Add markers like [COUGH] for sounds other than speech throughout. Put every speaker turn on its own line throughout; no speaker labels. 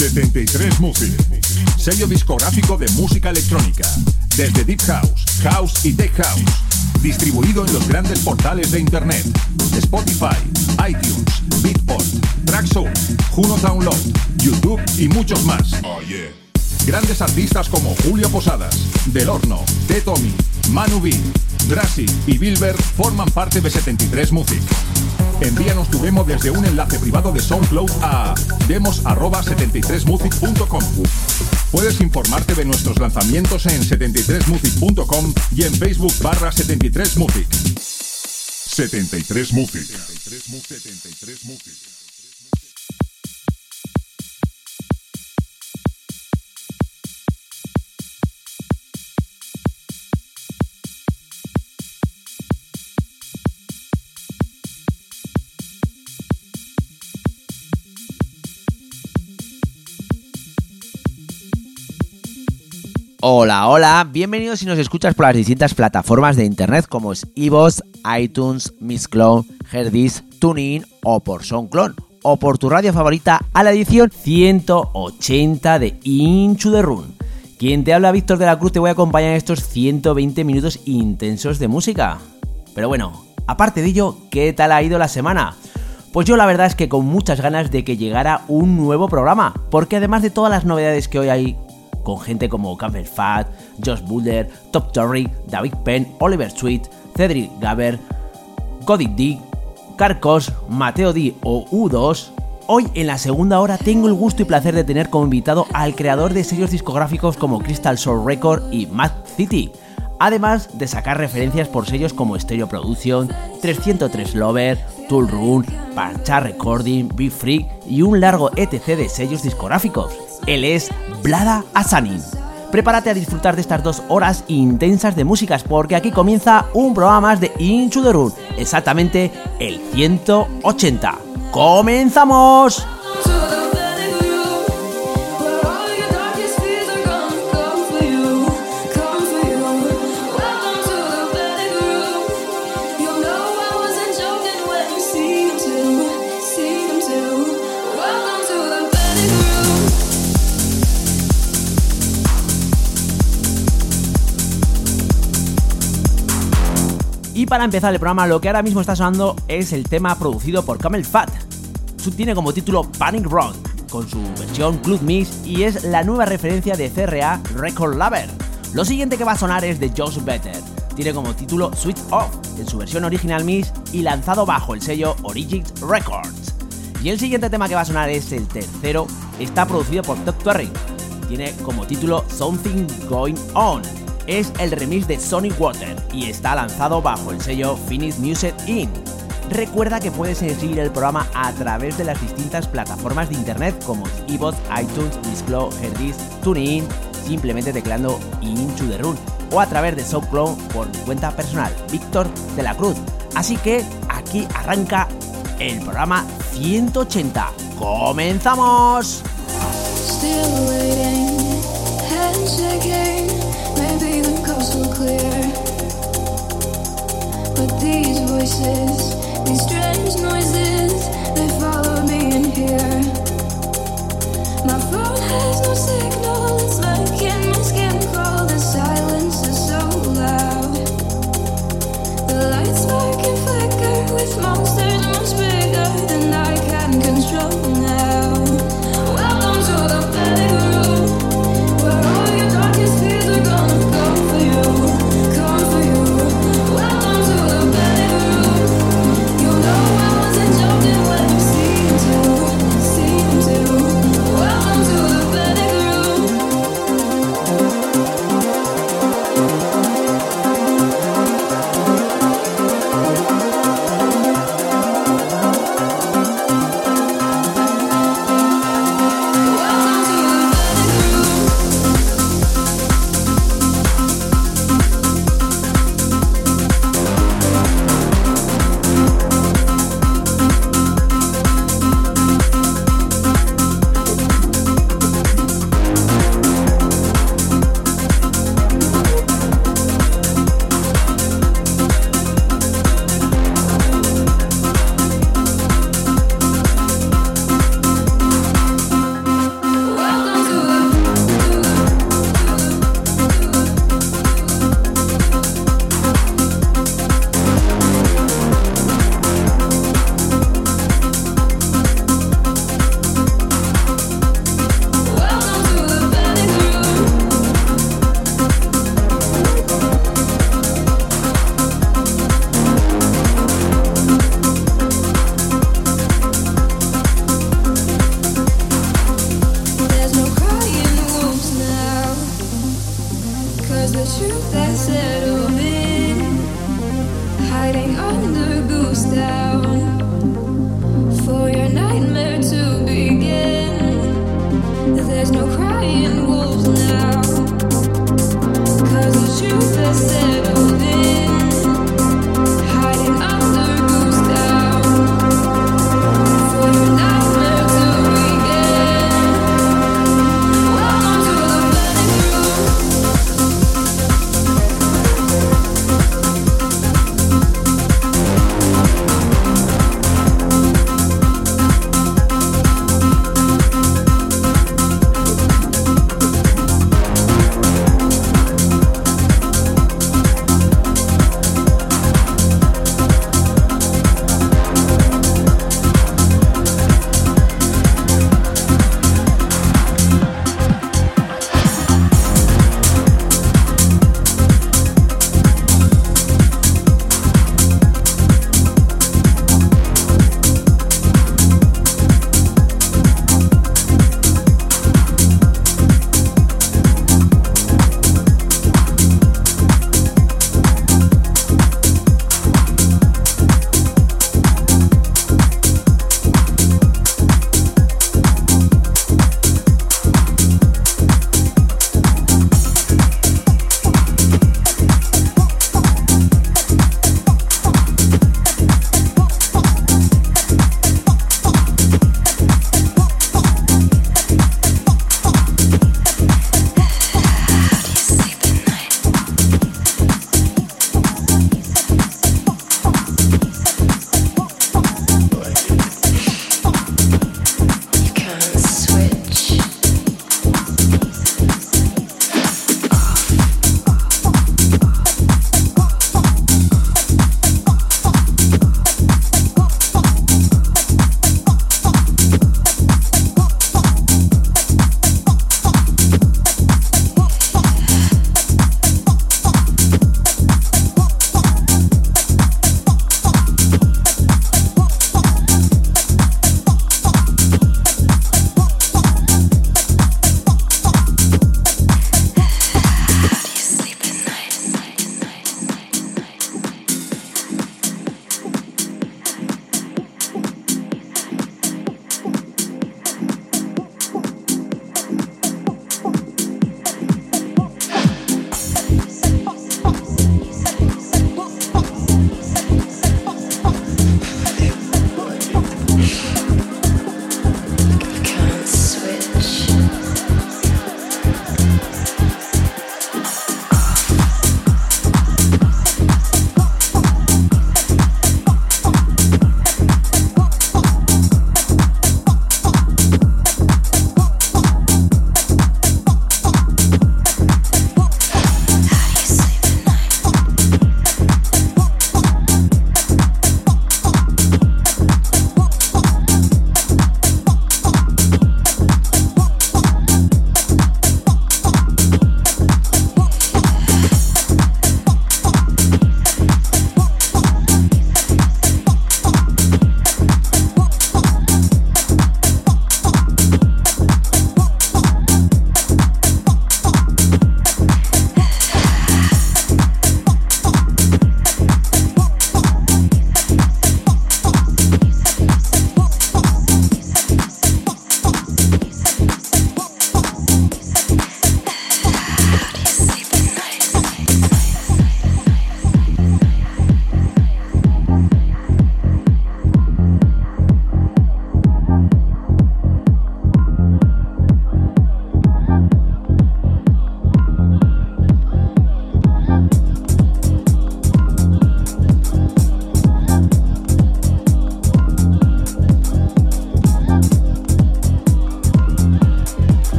73 Music, sello discográfico de música electrónica, desde Deep House, House y Tech House, distribuido en los grandes portales de Internet, Spotify, iTunes, Beatport, Traxsource, Juno Download, YouTube y muchos más. Grandes artistas como Julio Posadas, Del Horno, T. Tommy, Manu B, Grassi y Bilber forman parte de 73 Music. Envíanos tu demo desde un enlace privado de SoundCloud a demos@73music.com. Puedes informarte de nuestros lanzamientos en 73music.com y en Facebook barra 73music. 73 Music. 73
Hola, hola, bienvenidos si nos escuchas por las distintas plataformas de internet como es iVoox, iTunes, Mixcloud, Herdis, TuneIn o por SoundCloud o por tu radio favorita a la edición 180 de Inchu de Run. Quien te habla Víctor de la Cruz te voy a acompañar en estos 120 minutos intensos de música. Pero bueno, aparte de ello, ¿qué tal ha ido la semana? Pues yo la verdad es que con muchas ganas de que llegara un nuevo programa, porque además de todas las novedades que hoy hay con gente como Campbell Fat, Josh Buller, Top Torrey, David Penn, Oliver Sweet, Cedric Gaber, Cody D, Carcos, Mateo D o U2, Hoy en la segunda hora tengo el gusto y placer de tener como invitado al creador de sellos discográficos como Crystal Soul Record y Mad City, además de sacar referencias por sellos como Stereo Production, 303 Lover, Tool Run, Pancha Recording, Be Free y un largo etc de sellos discográficos. Él es Blada Asanin. Prepárate a disfrutar de estas dos horas intensas de músicas porque aquí comienza un programa más de Into exactamente el 180. ¡Comenzamos! Para empezar el programa, lo que ahora mismo está sonando es el tema producido por Camel Fat. Tiene como título Panic Run, con su versión Club Mix y es la nueva referencia de CRA Record Lover. Lo siguiente que va a sonar es de Josh Better. Tiene como título Switch Off, en su versión original Mix y lanzado bajo el sello Origins Records. Y el siguiente tema que va a sonar es el tercero, está producido por Top Terry. Tiene como título Something Going On es el remix de Sonic Water y está lanzado bajo el sello Finish Music In. Recuerda que puedes seguir el programa a través de las distintas plataformas de internet como iVoox, iTunes, Disclo, Herdis, TuneIn, simplemente teclando Into the Run o a través de SoundCloud por mi cuenta personal, Víctor de la Cruz. Así que aquí arranca el programa 180. ¡Comenzamos! clear. But these voices, these strange noises,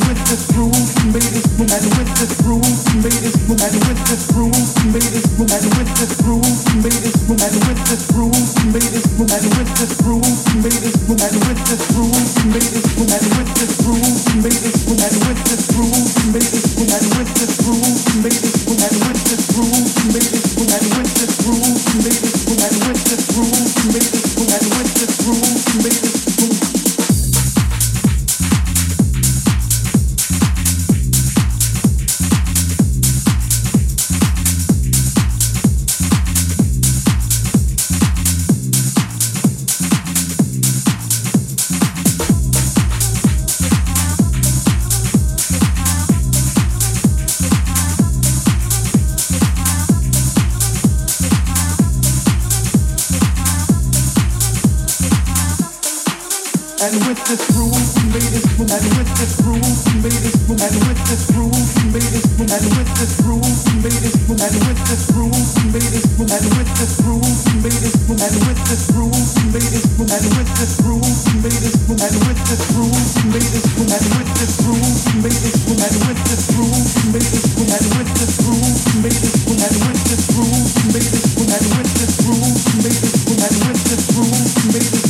made it through, made it through, made it through. and with this groove we made this move and with this groove we made this move and with this groove we made this move and with this groove we made this move and with this
groove we made this move and with this groove we made this move and with this groove we made this move and with this groove we made this move and with this groove we made this move and with this groove we made this move and with this groove we made this move and with this groove we made this move and with this groove we made this move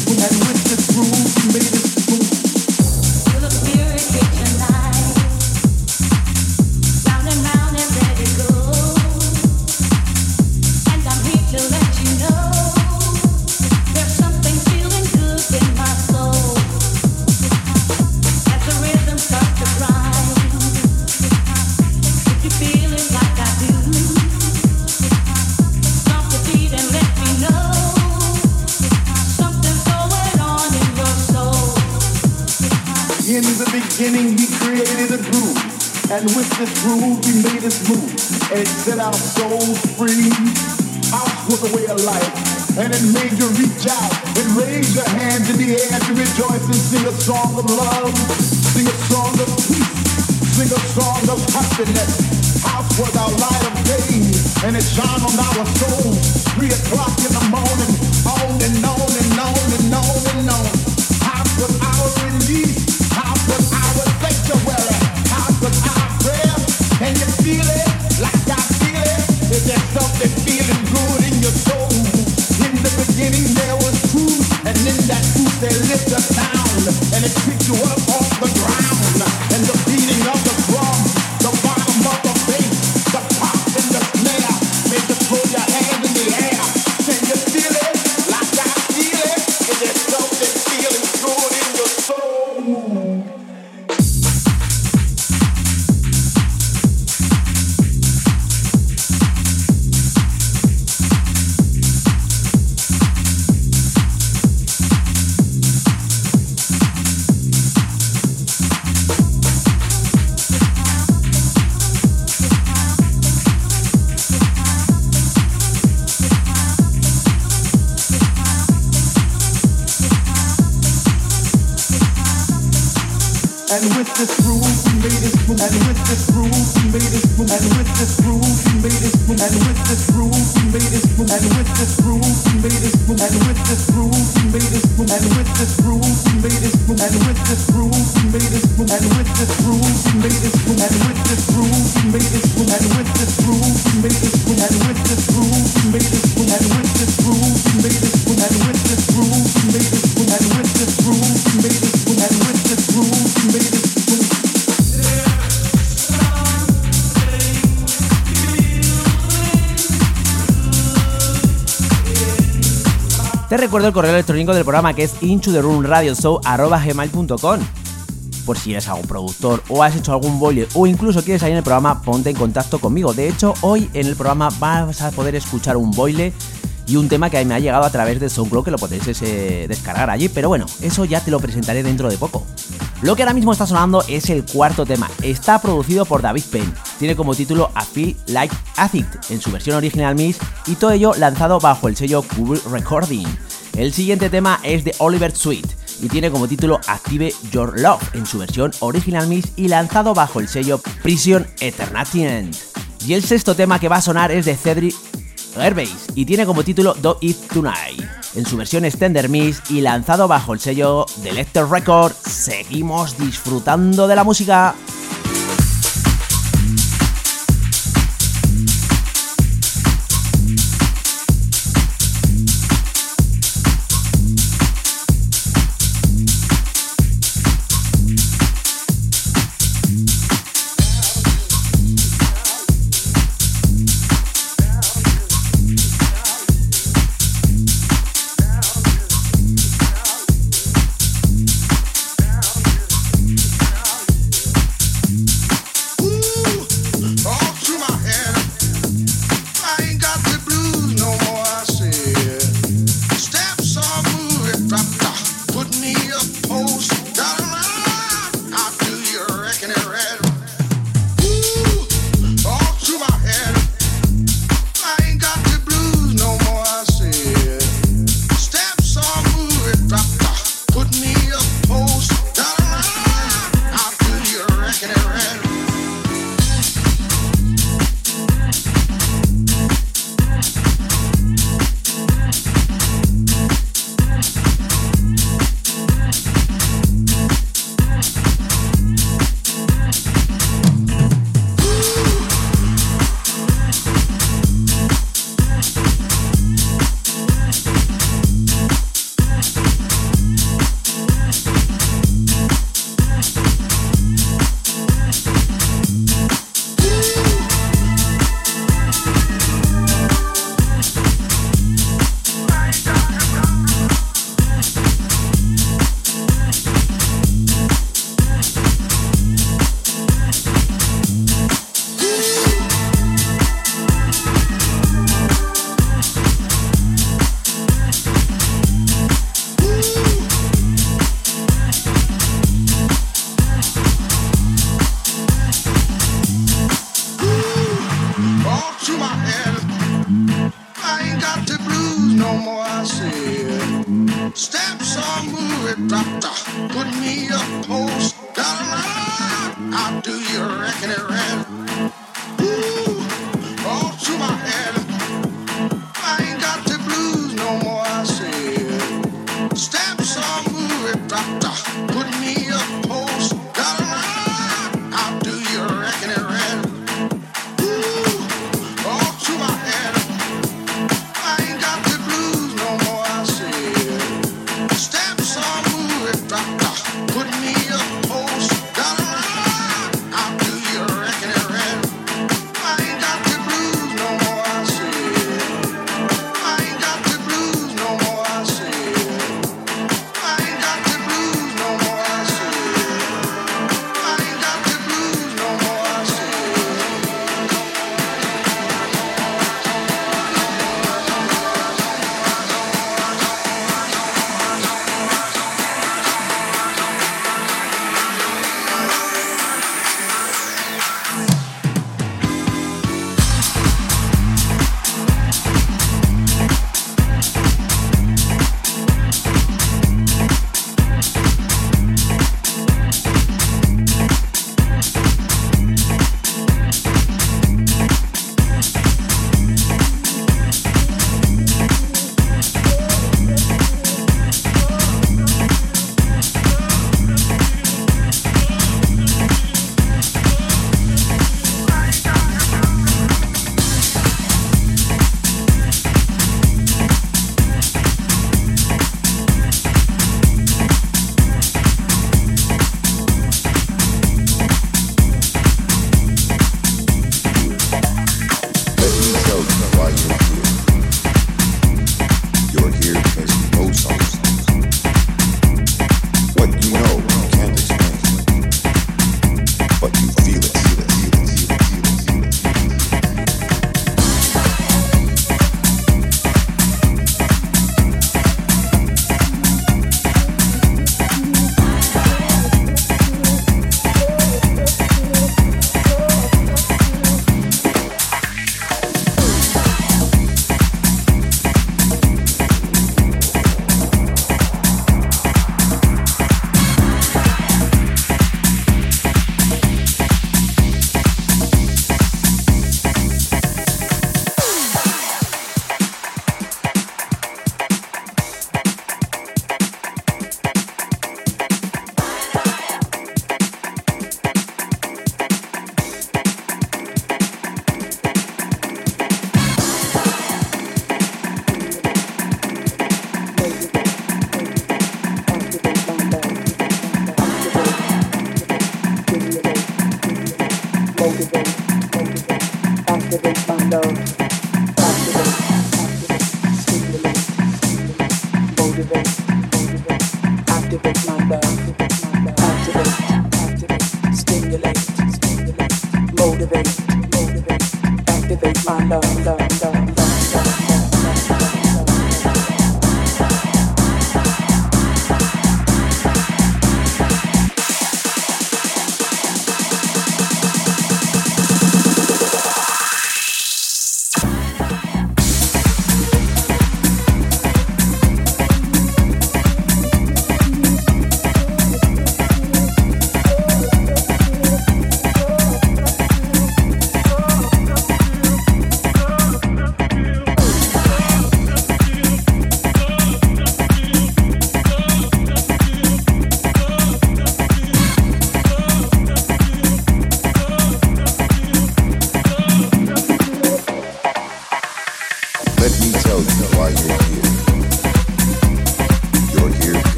And with this groove, we made this move. And it set our souls free. Out was a way of life. And it made you reach out and raise your hands in the air
to
rejoice and sing a song of love. Sing a song of peace. Sing a song of happiness. House was our light of day. And it shone on our souls. Three o'clock in
the morning. On
and on and on and on and on. and in that truth they lifted sound and it picked you up on.
Te recuerdo el correo electrónico del programa que es inchotherunradioshow.com por si eres algún productor o has hecho algún boiler o incluso quieres salir en el programa, ponte en contacto conmigo. De hecho, hoy en el programa vas a poder escuchar un boiler y un tema que me ha llegado a través de SoundCloud que lo podéis eh, descargar allí, pero bueno, eso ya te lo presentaré dentro de poco. Lo que ahora mismo está sonando es el cuarto tema. Está producido por David Penn. Tiene como título A Feel Like Acid en su versión original Miss y todo ello lanzado bajo el sello Kubrick Recording. El siguiente tema es de Oliver Sweet y tiene como título Active Your Love en su versión original mix y lanzado bajo el sello Prison Eternatient. Y el sexto tema que va a sonar es de Cedric Airbase y tiene como título Do It Tonight
en su versión Extender Mix y lanzado bajo el sello Delector Record. Seguimos disfrutando de la música.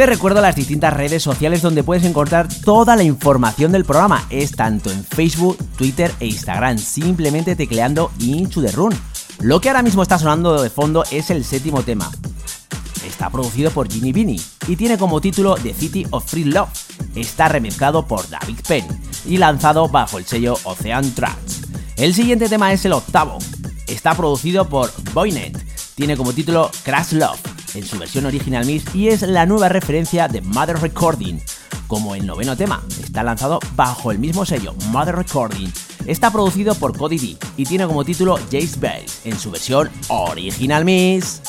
Te recuerdo las distintas redes sociales donde puedes encontrar toda la información del programa. Es tanto en Facebook, Twitter e Instagram, simplemente tecleando Into the Run. Lo que ahora mismo está sonando de fondo es el séptimo tema. Está producido por Ginny Vini y tiene como título The City of Free Love. Está remezclado por David Penn y lanzado bajo el sello Ocean Tracks. El siguiente tema es el octavo. Está producido por Boynet. Tiene como título Crash Love en su versión original mix y es la nueva referencia de Mother Recording. Como el noveno tema, está lanzado bajo el mismo sello, Mother Recording. Está producido por Cody D y tiene como título Jace Bells en su versión original mix.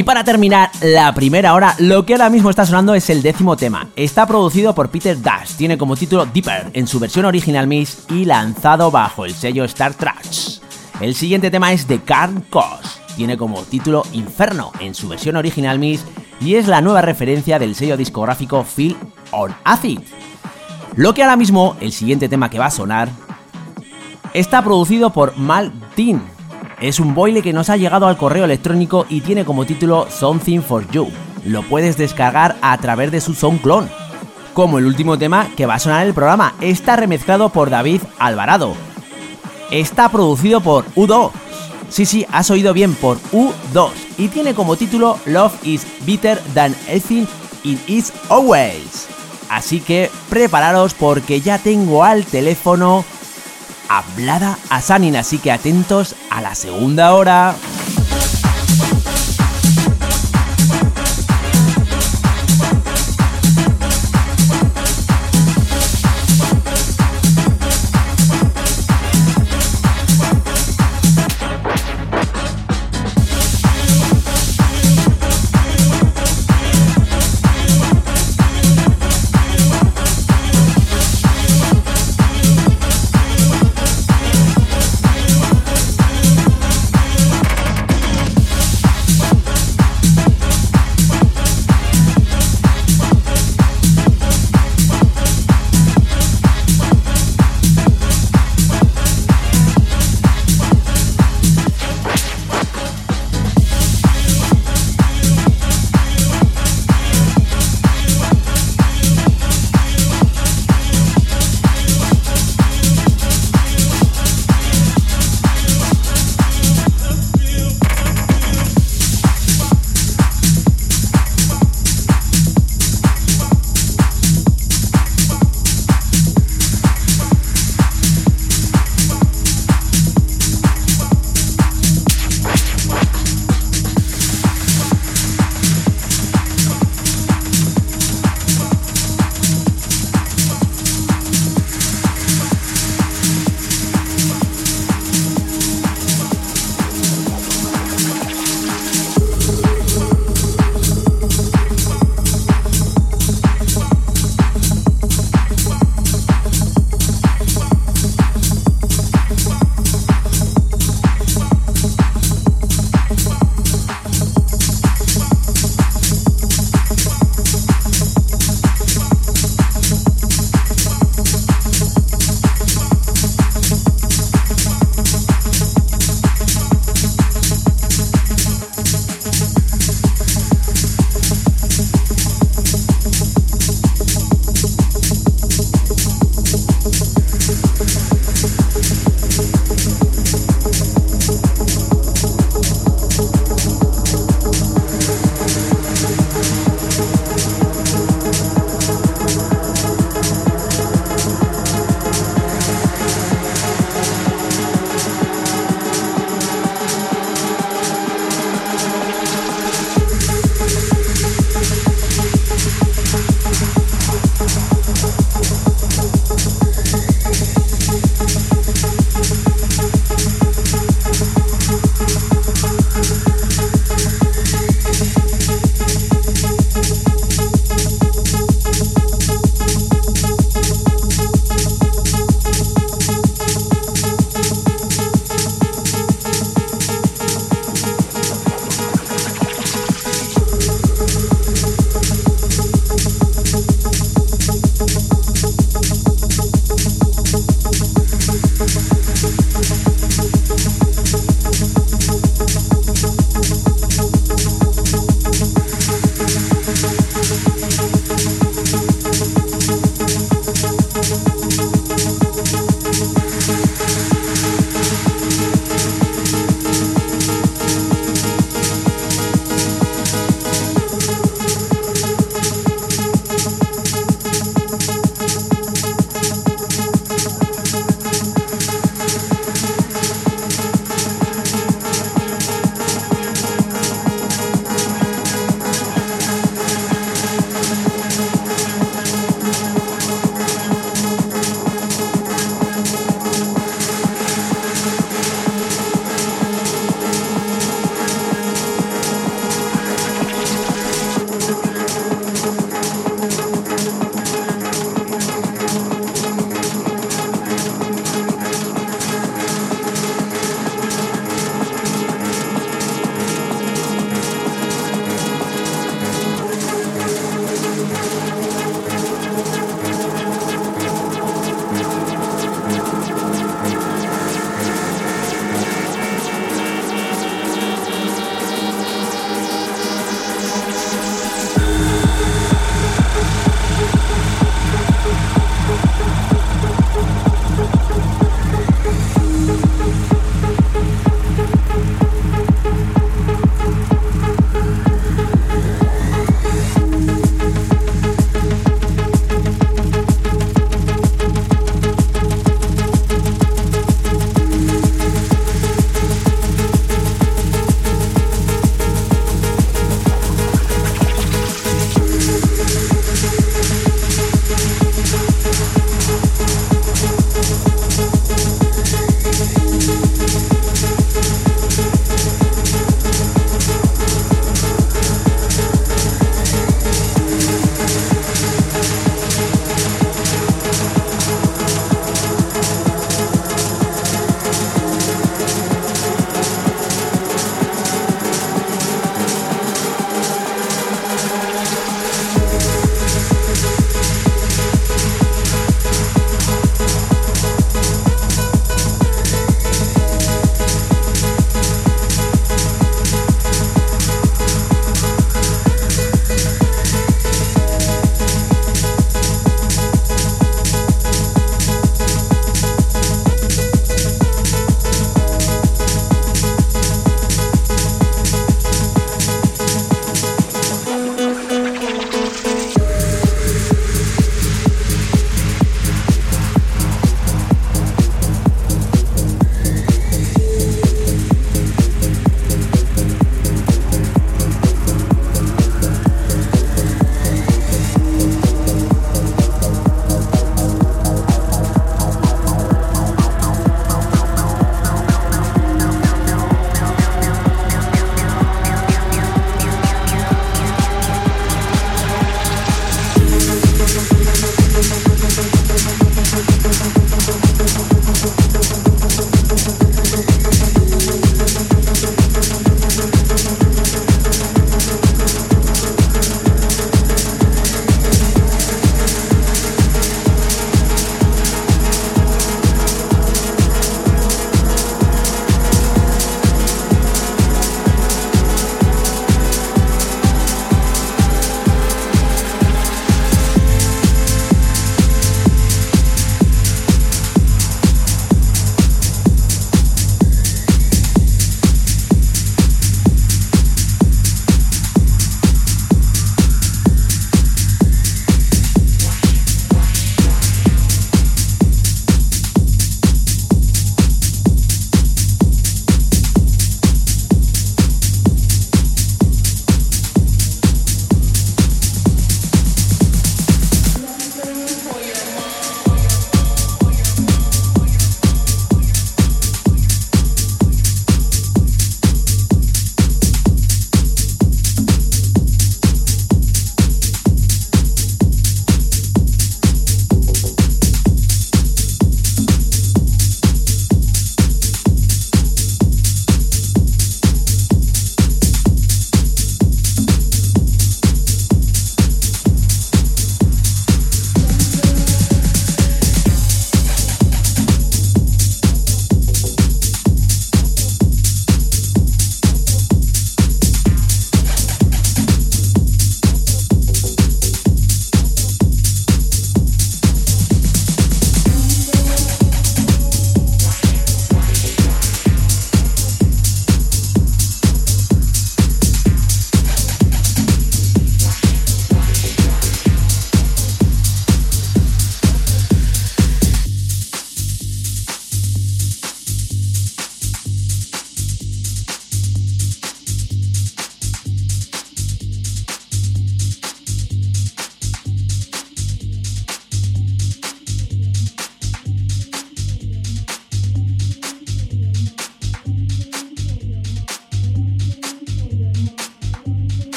Y para terminar la primera hora, lo que ahora mismo está sonando es el décimo tema. Está producido por Peter Dash, tiene como título Deeper en su versión original mix y lanzado bajo el sello Star Tracks. El siguiente tema es de Carl Koss, tiene como título Inferno en su versión original mix y es la nueva referencia del sello discográfico Phil on Acid. Lo que ahora mismo, el siguiente tema que va a sonar, está producido por Mal Dean, es un boile que nos ha llegado al correo electrónico y tiene como título Something for You. Lo puedes descargar a través de su SoundClone. Como el último tema que va a sonar en el programa, está remezclado por David Alvarado. Está producido por U2. Sí, sí, has oído bien, por U2. Y tiene como título Love is Better Than Anything It Is Always. Así que prepararos porque ya tengo al teléfono hablada a Sanin, así que atentos a la segunda hora.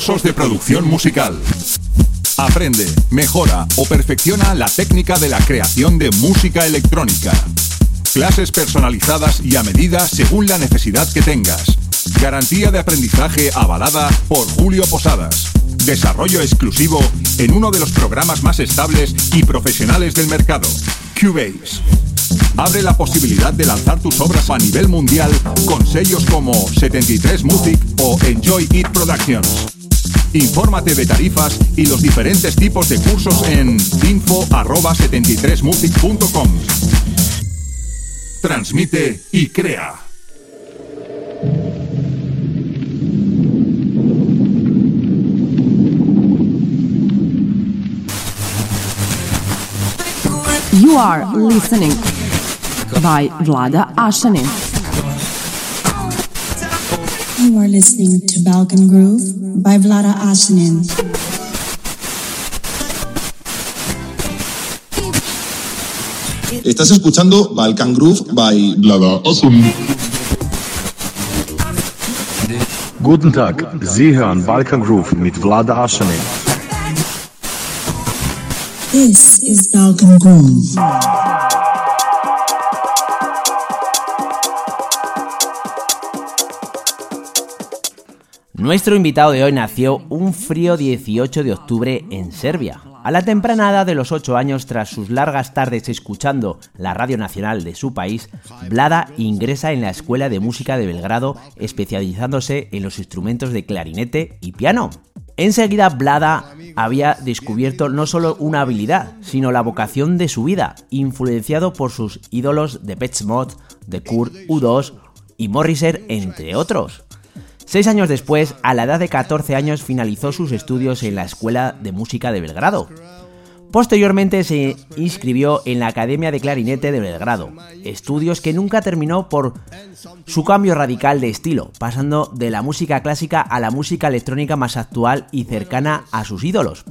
Cursos de producción musical. Aprende, mejora o perfecciona la técnica de la creación de música electrónica. Clases personalizadas y a medida según la necesidad que tengas. Garantía de aprendizaje avalada por Julio Posadas. Desarrollo exclusivo en uno de los programas más estables y profesionales del mercado, Cubase. Abre la posibilidad de lanzar tus obras a nivel mundial con sellos como 73 Music o Enjoy It Productions. Infórmate de tarifas y los diferentes tipos de cursos en info@73music.com. Transmite y crea.
You are listening by Vlada Ashanin.
You are listening to Balkan Groove by Vlada Ashanin.
Estás escuchando Balkan Groove by Vlada Ashanin.
Guten Tag, Sie hören Balkan Groove mit Vlada Ashanin.
This is Balkan Groove.
Nuestro invitado de hoy nació un frío 18 de octubre en Serbia. A la temprana edad de los 8 años, tras sus largas tardes escuchando la radio nacional de su país, Blada ingresa en la Escuela de Música de Belgrado, especializándose en los instrumentos de clarinete y piano. Enseguida Blada había descubierto no solo una habilidad, sino la vocación de su vida, influenciado por sus ídolos de Pet Mod, de Kurt U2 y Morriser, entre otros. Seis años después, a la edad de 14 años, finalizó sus estudios en la Escuela de Música de Belgrado. Posteriormente se inscribió en la Academia de Clarinete de Belgrado, estudios que nunca terminó por su cambio radical de estilo, pasando de la música clásica a la música electrónica más actual y cercana a sus ídolos.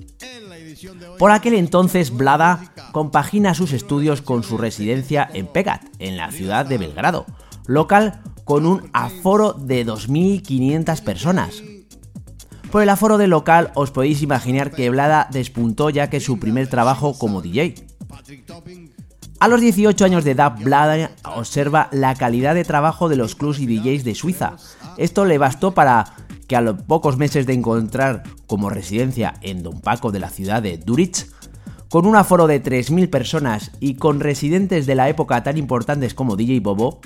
Por aquel entonces, Blada compagina sus estudios con su residencia en Pegat, en la ciudad de Belgrado, local con un aforo de 2.500 personas. Por el aforo del local os podéis imaginar que Blada despuntó ya que su primer trabajo como DJ. A los 18 años de edad, Blada observa la calidad de trabajo de los clubs y DJs de Suiza. Esto le bastó para que a los pocos meses de encontrar como residencia en Don Paco de la ciudad de Durich, con un aforo de 3.000 personas y con residentes de la época tan importantes como DJ Bobo,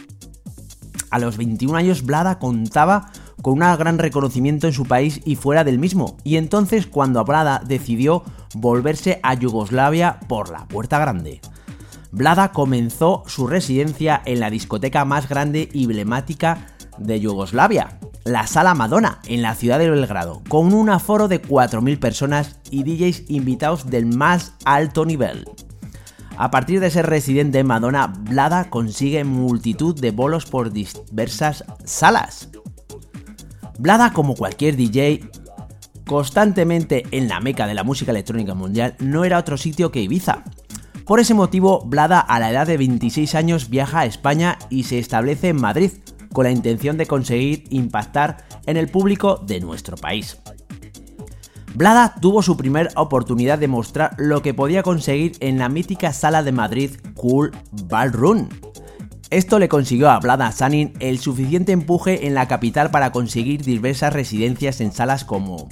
a los 21 años Blada contaba con un gran reconocimiento en su país y fuera del mismo, y entonces cuando Blada decidió volverse a Yugoslavia por la puerta grande. Blada comenzó su residencia en la discoteca más grande y emblemática de Yugoslavia, la Sala Madonna, en la ciudad de Belgrado, con un aforo de 4.000 personas y DJs invitados del más alto nivel. A partir de ser residente en Madonna, Blada consigue multitud de bolos por diversas salas. Blada, como cualquier DJ, constantemente en la meca de la música electrónica mundial, no era otro sitio que Ibiza. Por ese motivo, Blada a la edad de 26 años viaja a España y se establece en Madrid, con la intención de conseguir impactar en el público de nuestro país. Blada tuvo su primera oportunidad de mostrar lo que podía conseguir en la mítica sala de Madrid Cool Ballroom. Esto le consiguió a Blada Sanin el suficiente empuje en la capital para conseguir diversas residencias en salas como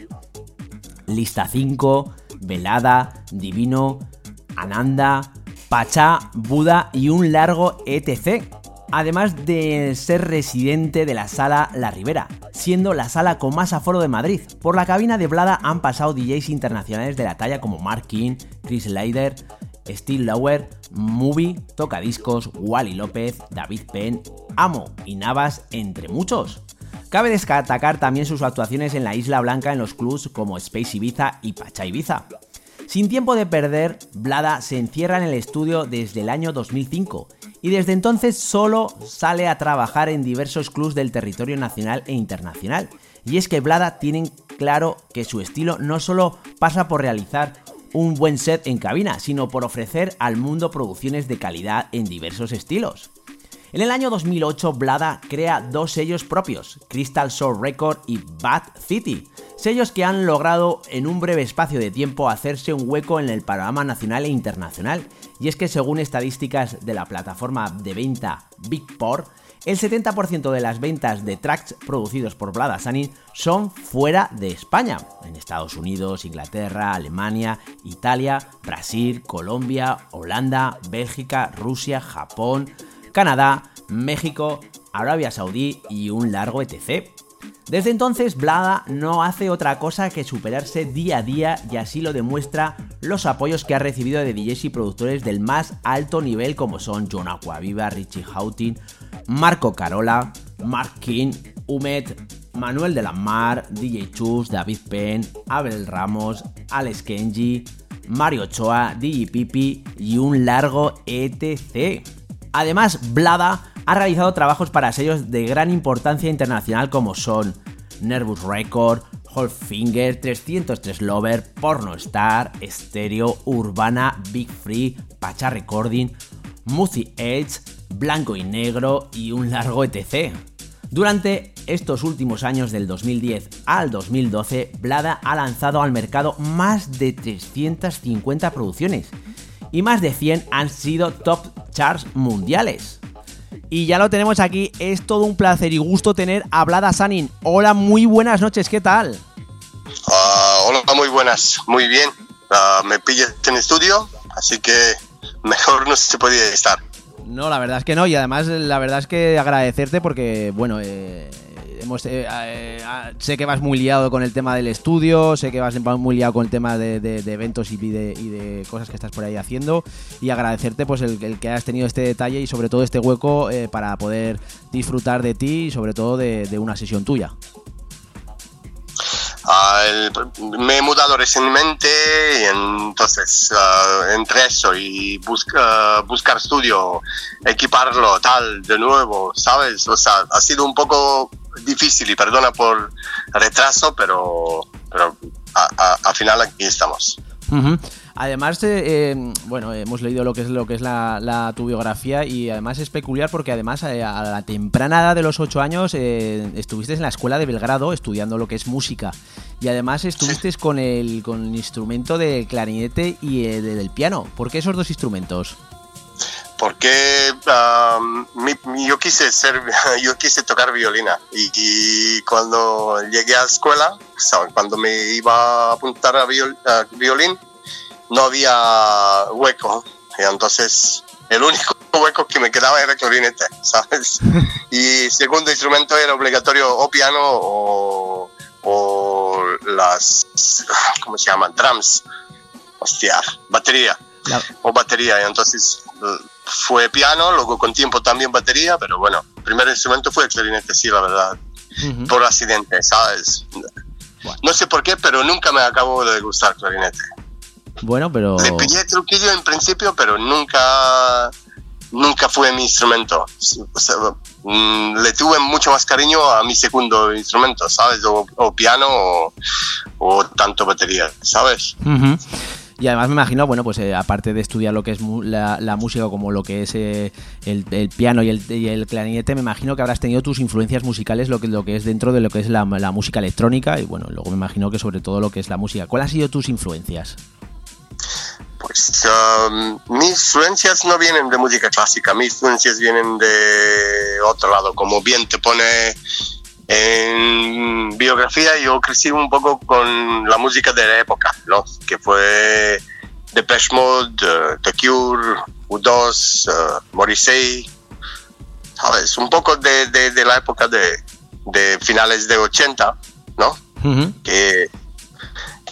Lista 5, Velada, Divino, Ananda, Pachá, Buda y un largo etc además de ser residente de la sala La Ribera, siendo la sala con más aforo de Madrid. Por la cabina de Blada han pasado DJs internacionales de la talla como Mark King, Chris Leider, Steve Lauer, Movie, Tocadiscos, Wally López, David Penn, Amo y Navas, entre muchos. Cabe destacar también sus actuaciones en la Isla Blanca en los clubs como Space Ibiza y Pacha Ibiza. Sin tiempo de perder, Blada se encierra en el estudio desde el año 2005 y desde entonces solo sale a trabajar en diversos clubs del territorio nacional e internacional. Y es que Blada tienen claro que su estilo no solo pasa por realizar un buen set en cabina, sino por ofrecer al mundo producciones de calidad en diversos estilos. En el año 2008, Blada crea dos sellos propios, Crystal Soul Record y Bad City, Sellos que han logrado en un breve espacio de tiempo hacerse un hueco en el panorama nacional e internacional. Y es que según estadísticas de la plataforma de venta Bigport, el 70% de las ventas de tracks producidos por Vlada Sanin son fuera de España, en Estados Unidos, Inglaterra, Alemania, Italia, Brasil, Colombia, Holanda, Bélgica, Rusia, Japón, Canadá, México, Arabia Saudí y un largo etc. Desde entonces, Blada no hace otra cosa que superarse día a día y así lo demuestra los apoyos que ha recibido de DJs y productores del más alto nivel como son John Aquaviva, Richie Houghton, Marco Carola, Mark King, Umet, Manuel de la Mar, DJ Chus, David Penn, Abel Ramos, Alex Kenji, Mario Ochoa, DJ Pipi y un largo etc. Además, Blada ha realizado trabajos para sellos de gran importancia internacional como son Nervous Record, Finger, 303 Lover, Porno Star, Stereo, Urbana, Big Free, Pacha Recording, Muzi Edge, Blanco y Negro y un largo etc. Durante estos últimos años del 2010 al 2012, Blada ha lanzado al mercado más de 350 producciones y más de 100 han sido top charts mundiales. Y ya lo tenemos aquí, es todo un placer y gusto tener a Blada Sanin. Hola, muy buenas noches, ¿qué tal?
Ah, hola, muy buenas, muy bien. Ah, me pillas en estudio, así que [LAUGHS] mejor no se podía estar.
No, la verdad es que no, y además la verdad es que agradecerte porque, bueno, eh, hemos, eh, eh, sé que vas muy liado con el tema del estudio, sé que vas muy liado con el tema de, eventos y de, y de, cosas que estás por ahí haciendo, y agradecerte pues el, que hayas tenido este detalle y sobre todo este hueco para poder disfrutar de ti y sobre todo de una sesión tuya.
Uh, me he mudado recientemente y entonces uh, entre eso y busca, buscar estudio, equiparlo tal de nuevo, ¿sabes? O sea, ha sido un poco difícil y perdona por retraso, pero, pero al final aquí estamos.
Además, eh, eh, bueno, hemos leído lo que es lo que es la, tu biografía y además es peculiar porque además eh, a la temprana edad de los 8 años estuviste en la escuela de Belgrado estudiando lo que es música y además estuviste con el con el instrumento de clarinete y del piano. ¿Por qué esos dos instrumentos?
Porque yo quise ser [LAUGHS] yo quise tocar violina. Y, cuando llegué a la escuela cuando me iba a apuntar a, violín no había hueco. Y entonces el único [LAUGHS] hueco que me quedaba era clarinete [LAUGHS] sabes y segundo instrumento era obligatorio o piano o, o las cómo se llaman drums. Hostia batería. O batería. Y entonces fue piano, luego con tiempo también batería, pero bueno, el primer instrumento fue el clarinete, sí, la verdad, por accidente, ¿sabes? No sé por qué, pero nunca me acabó de gustar clarinete.
Bueno, pero...
Le pillé truquillo en principio, pero nunca, nunca fue mi instrumento. Mm, le tuve mucho más cariño a mi segundo instrumento, ¿sabes? O, piano o, tanto batería, ¿sabes?
Y además me imagino, bueno, pues eh, aparte de estudiar lo que es la, música como lo que es eh, el, piano y el, clarinete, me imagino que habrás tenido tus influencias musicales, lo que, lo que es dentro de lo que es la, música electrónica y bueno, luego me imagino que sobre todo lo que es la música. ¿Cuáles han sido tus influencias?
Pues um, mis influencias no vienen de música clásica, mis influencias vienen de otro lado, como bien te pone en biografía yo crecí un poco con la música de la época, ¿no? Que fue Depeche Mode, uh, The Cure, U2, uh, Morrissey, ¿sabes? Un poco de, de, la época de, de, finales de 80, ¿no? Que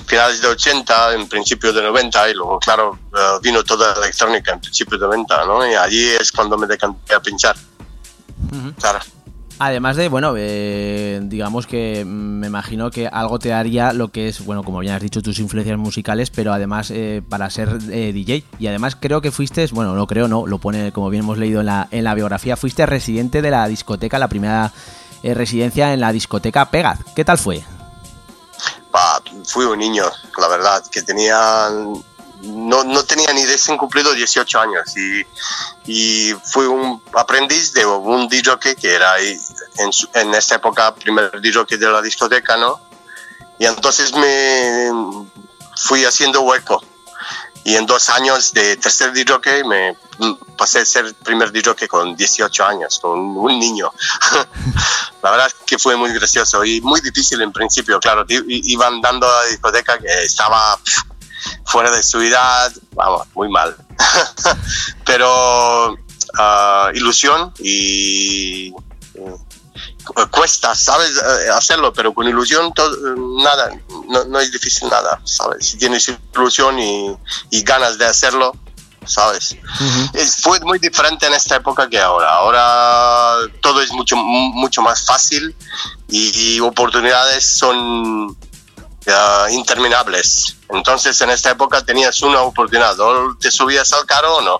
finales de 80, en principio de 90, y luego, claro, uh, vino toda la electrónica en principio de 90, ¿no? Y allí es cuando me decanté a pinchar. Claro.
Además de, bueno, eh, digamos que me imagino que algo te haría lo que es, bueno, como bien has dicho, tus influencias musicales, pero además eh, para ser eh, DJ. Y además creo que fuiste, bueno, no creo, no, lo pone, como bien hemos leído en la, en la biografía, fuiste residente de la discoteca, la primera residencia en la discoteca Pegaz. ¿Qué tal fue?
fui un niño, la verdad, que tenía no, no, tenía ni recién cumplido 18 años y, y fui un aprendiz de un DJ que era en, en esa época primer DJ de la discoteca, ¿no? Y entonces me fui haciendo hueco. Y en dos años de tercer DJ me pasé a ser primer DJ con 18 años, con un niño. [LAUGHS] la verdad que fue muy gracioso y muy difícil en principio, claro. Iban dando a la discoteca que estaba fuera de su edad, vamos, muy mal. [LAUGHS] Pero ah, ilusión y cuesta, ¿sabes? Eh, hacerlo, pero con ilusión nada, no, es difícil nada, ¿sabes? Si tienes ilusión y, ganas de hacerlo, ¿sabes? fue muy diferente en esta época que ahora. Ahora todo es mucho, mucho más fácil y, oportunidades son interminables. Entonces en esta época tenías una oportunidad, o te subías al carro o no.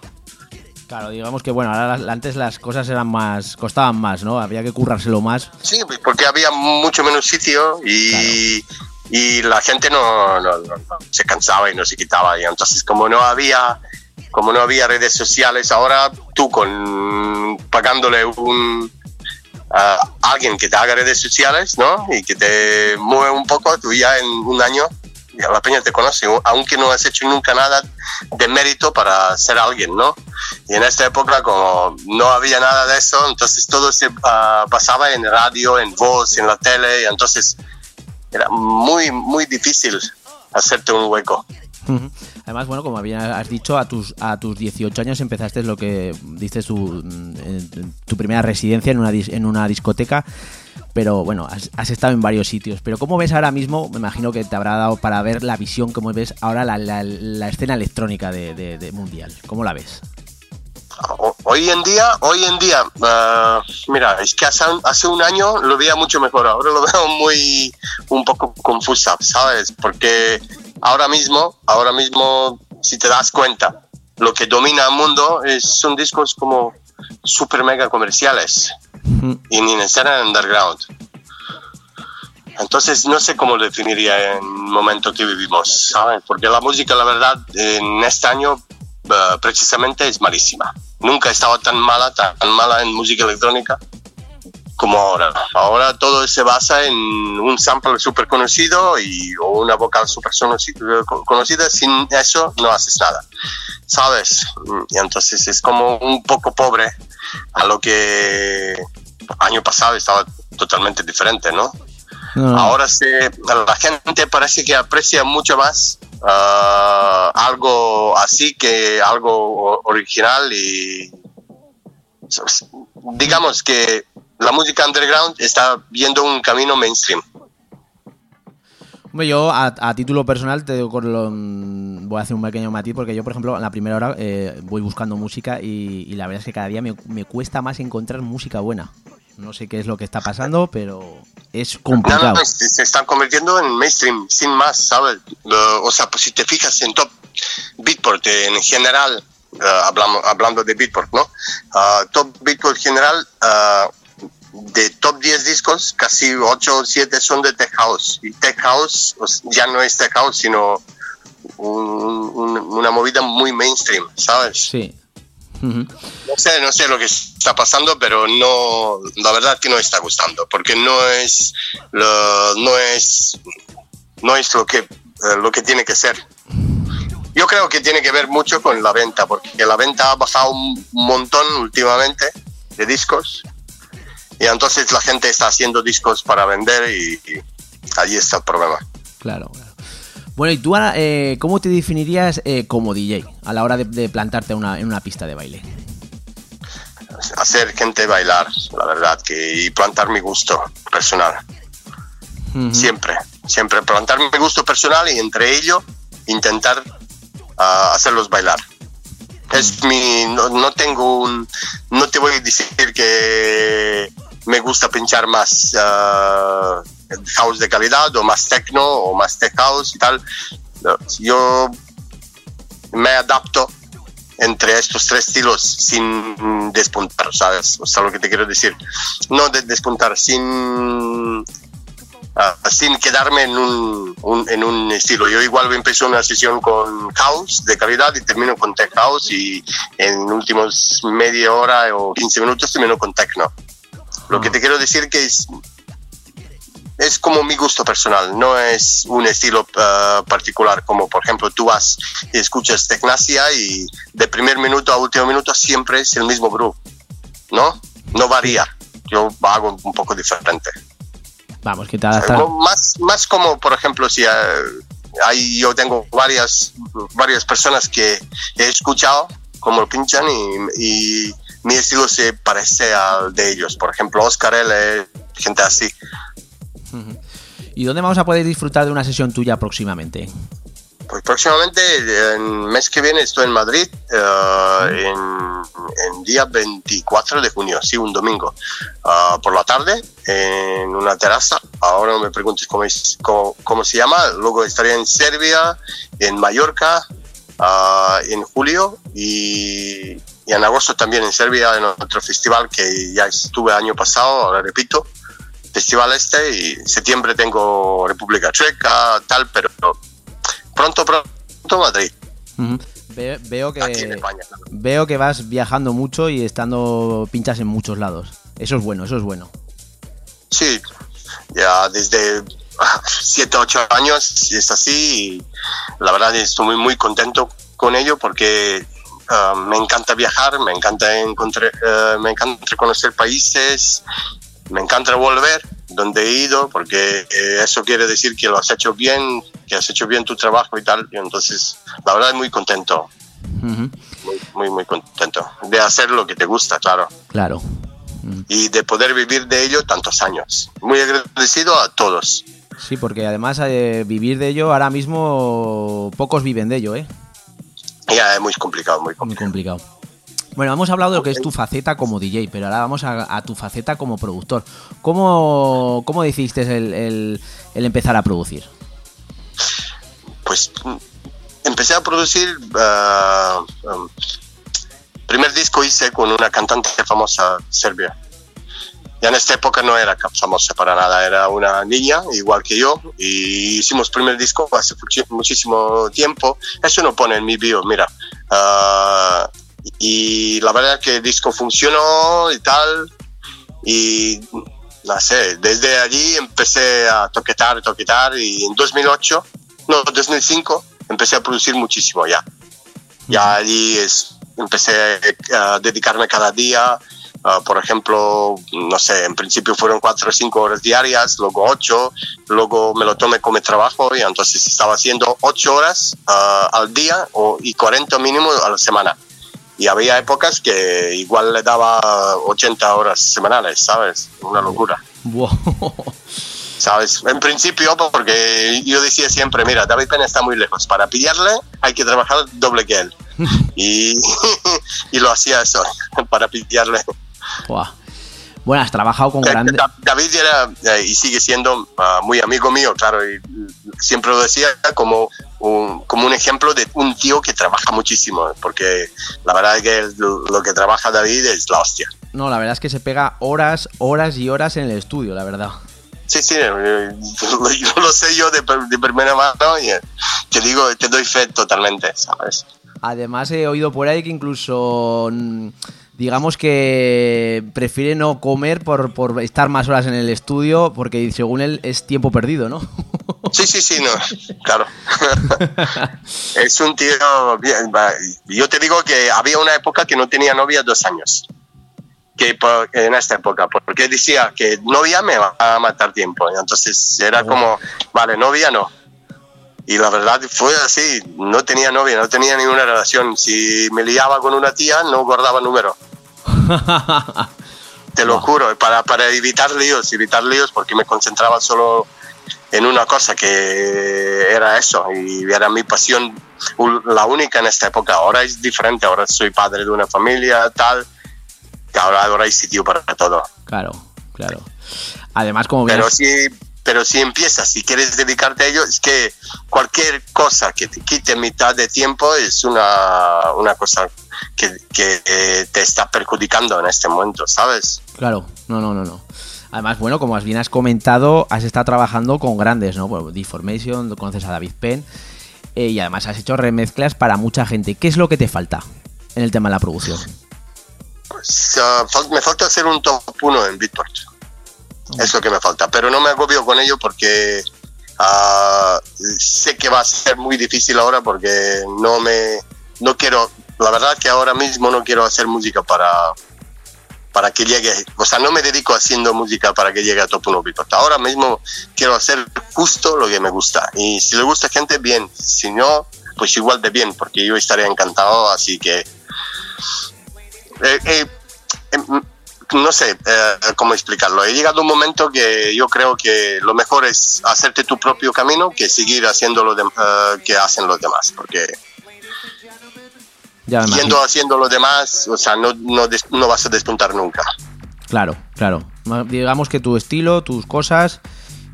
Claro, digamos que bueno, ahora antes las cosas eran más, costaban más, ¿no? Había que currárselo más.
Sí, porque había mucho menos sitio y, y la gente no, no, se cansaba y no se quitaba. Y entonces como no había, como no había redes sociales, ahora tú con pagándole un alguien que te haga redes sociales, ¿no? Y que te mueve un poco, tú ya en un año la peña te conoce, aunque no has hecho nunca nada de mérito para ser alguien, ¿no? Y en esta época, como no había nada de eso, entonces todo se pasaba en radio, en voz, en la tele, y entonces era muy, muy difícil hacerte un hueco.
Además, bueno, como has dicho, a tus, a tus 18 años empezaste lo que dices tu, mm, tu primera residencia en una, en una discoteca pero bueno, has, estado en varios sitios. Pero ¿cómo ves ahora mismo? Me imagino que te habrá dado para ver la visión, cómo ves ahora la, escena electrónica de, mundial. ¿Cómo la ves?
Hoy en día, hoy en día, ah, mira, es que hace, hace, un año lo veía mucho mejor, ahora lo [LAUGHS] veo muy, un poco confusa, ¿sabes? Porque ahora mismo, ahora mismo, si te das cuenta, lo que domina el mundo es, son discos como super mega comerciales y ni escena underground. Entonces no sé cómo definiría en el momento que vivimos, ¿sabes? Porque la música, la verdad, en este año eh, precisamente es malísima. Nunca he estado tan mala, tan mala en música electrónica como ahora. Ahora todo se basa en un sample súper conocido y, o una vocal súper conocida. Sin eso no haces nada, ¿sabes? Y entonces es como un poco pobre a lo que año pasado estaba totalmente diferente, ¿no? Ahora se, la gente parece que aprecia mucho más ah, algo así que algo original y digamos que la música underground está viendo un camino mainstream.
yo a, título personal te digo, voy a hacer un pequeño matiz porque yo, por ejemplo, en la primera hora eh, voy buscando música y, la verdad es que cada día me, me, cuesta más encontrar música buena. No sé qué es lo que está pasando, pero es complicado.
se están convirtiendo en mainstream, sin más, ¿sabes? o sea, pues si te fijas en top Beatport en general, uh, hablamos, hablando de Beatport, ¿no? Uh, top Beatport general, uh, de top 10 discos, casi 8 o 7 son de Tech House. Y Tech House pues, ya no es Tech House, sino una movida muy mainstream, ¿sabes?
Sí.
No sé, no sé lo que está pasando, pero no, la verdad que no está gustando, porque no es lo, no es, no es lo que, eh, lo que tiene que ser. Yo creo que tiene que ver mucho con la venta, porque la venta ha bajado un montón últimamente de discos, y entonces la gente está haciendo discos para vender y, y ahí está el problema.
Claro, claro. Bueno, ¿y tú eh, cómo te definirías eh, como DJ a la hora de, plantarte una, en una pista de baile?
Hacer gente bailar, la verdad, que, y plantar mi gusto personal. Siempre, siempre plantar mi gusto personal y entre ello intentar ah, hacerlos bailar. Es mi, no, tengo un, no te voy a decir que me gusta pinchar más uh, house de calidad o más techno o más tech house y tal. Yo me adapto entre estos tres estilos sin despuntar, ¿sabes? O sea, lo que te quiero decir. No de despuntar, sin, ah, sin quedarme en un, en un estilo. Yo igual empiezo una sesión con house de calidad y termino con tech house y en últimos media hora o 15 minutos termino con techno. Lo que te quiero decir que es es como mi gusto personal, no es un estilo uh, particular, como por ejemplo tú vas y escuchas Tecnacia y de primer minuto a último minuto siempre es el mismo groove, ¿no? No varía, yo hago un poco diferente.
Vamos, que te adaptas.
Más, más como por ejemplo si uh, hay, yo tengo varias, varias personas que he escuchado como lo pinchan y, y mi estilo se parece al de ellos, por ejemplo Oscar L, gente así.
¿Y dónde vamos a poder disfrutar de una sesión tuya próximamente?
Pues próximamente, el mes que viene estoy en Madrid, uh, en, en, día 24 de junio, sí, un domingo, uh, por la tarde, en una terraza. Ahora no me preguntes cómo, es, cómo, cómo, se llama. Luego estaría en Serbia, en Mallorca, uh, en julio y, y, en agosto también en Serbia, en otro festival que ya estuve año pasado, ahora repito festival este y en septiembre tengo República Checa, tal, pero pronto, pronto Madrid.
Uh -huh. Ve, veo que España, claro. veo que vas viajando mucho y estando pinchas en muchos lados. Eso es bueno, eso es bueno.
Sí, ya desde [LAUGHS] 7, 8 años es así y la verdad estoy muy, muy contento con ello porque uh, me encanta viajar, me encanta encontrar, uh, me encanta conocer países me encanta volver donde he ido porque eh, eso quiere decir que lo has hecho bien, que has hecho bien tu trabajo y tal. Y entonces, la verdad, muy contento. Uh -huh. muy, muy, muy, contento de hacer lo que te gusta, claro.
Claro.
-huh. Y de poder vivir de ello tantos años. Muy agradecido a todos.
Sí, porque además eh, vivir de ello ahora mismo pocos viven de ello, ¿eh?
Ya, es muy complicado, muy complicado.
Muy complicado. Bueno, hemos hablado de lo que es tu faceta como DJ, pero ahora vamos a, a tu faceta como productor. ¿Cómo, cómo decidiste el, el, el, empezar a producir?
Pues empecé a producir. Uh, um, primer disco hice con una cantante famosa serbia. Ya en esta época no era famosa para nada, era una niña igual que yo y hicimos primer disco hace muchísimo tiempo. Eso no pone en mi bio, mira. Uh, y la verdad que el disco funcionó y tal y no sé, desde allí empecé a toquetar, toquetar y en 2008, no, 2005 empecé a producir muchísimo ya. Ya allí es, empecé a dedicarme cada día, uh, por ejemplo, no sé, en principio fueron cuatro o cinco horas diarias, luego ocho, luego me lo tomé como trabajo y entonces estaba haciendo ocho horas uh, al día o, y 40 mínimo a la semana y había épocas que igual le daba 80 horas semanales, ¿sabes? Una locura.
Wow.
¿Sabes? En principio, porque yo decía siempre, mira, David Penn está muy lejos, para pillarle hay que trabajar doble que él. [LAUGHS] y, [LAUGHS] y lo hacía eso, [LAUGHS] para pillarle.
Wow. Bueno, has trabajado con grandes...
David era eh, y sigue siendo uh, muy amigo mío, claro, y siempre lo decía como un, como un ejemplo de un tío que trabaja muchísimo, porque la verdad es que lo, lo que trabaja David es la hostia.
No, la verdad es que se pega horas, horas y horas en el estudio, la verdad.
Sí, sí, [LAUGHS] yo lo sé yo de, de primera mano y te digo, te doy fe totalmente, ¿sabes?
Además he oído por ahí que incluso digamos que prefiere no comer por, por, estar más horas en el estudio porque según él es tiempo perdido, ¿no? [LAUGHS]
Sí, sí, sí, no, claro. [LAUGHS] es un tío, yo te digo que había una época que no tenía novia dos años. Que en esta época, porque decía que novia me va a matar tiempo. Entonces era como, vale, novia no. Y la verdad fue así, no tenía novia, no tenía ninguna relación. Si me liaba con una tía, no guardaba número. [LAUGHS] Te lo juro, para, para evitar líos, evitar líos, porque me concentraba solo en una cosa que era eso, y era mi pasión, la única en esta época. Ahora es diferente, ahora soy padre de una familia, tal, que ahora, ahora hay sitio para todo.
Claro, claro. Además, como
Pero ves... sí pero si empiezas, si quieres dedicarte a ello, es que cualquier cosa que te quite mitad de tiempo es una, una cosa que, que eh, te está perjudicando en este momento, ¿sabes?
Claro, no, no, no, no. Además, bueno, como bien has comentado, has estado trabajando con grandes, ¿no? Bueno, Deformation, conoces a David Penn, eh, y además has hecho remezclas para mucha gente. ¿Qué es lo que te falta en el tema de la producción?
Pues uh, me falta hacer un top 1 en Beatport. Es lo que me falta. Pero no me agobio con ello porque ah, sé que va a ser muy difícil ahora porque no me no quiero, la verdad que ahora mismo no quiero hacer música para para que llegue, o sea, no me dedico haciendo música para que llegue a Top 1 Billboard. Ahora mismo quiero hacer justo lo que me gusta. Y si le gusta a gente, bien. Si no, pues igual de bien, porque yo estaría encantado. Así que, eh, eh, em, no sé eh, cómo explicarlo. He llegado a un momento que yo creo que lo mejor es hacerte tu propio camino que seguir haciendo lo de- que hacen los demás. Porque
Ya me imagino.
yendo haciendo lo demás, o sea, no, no, des- no vas a despuntar nunca.
Claro, claro. Digamos que tu estilo, tus cosas,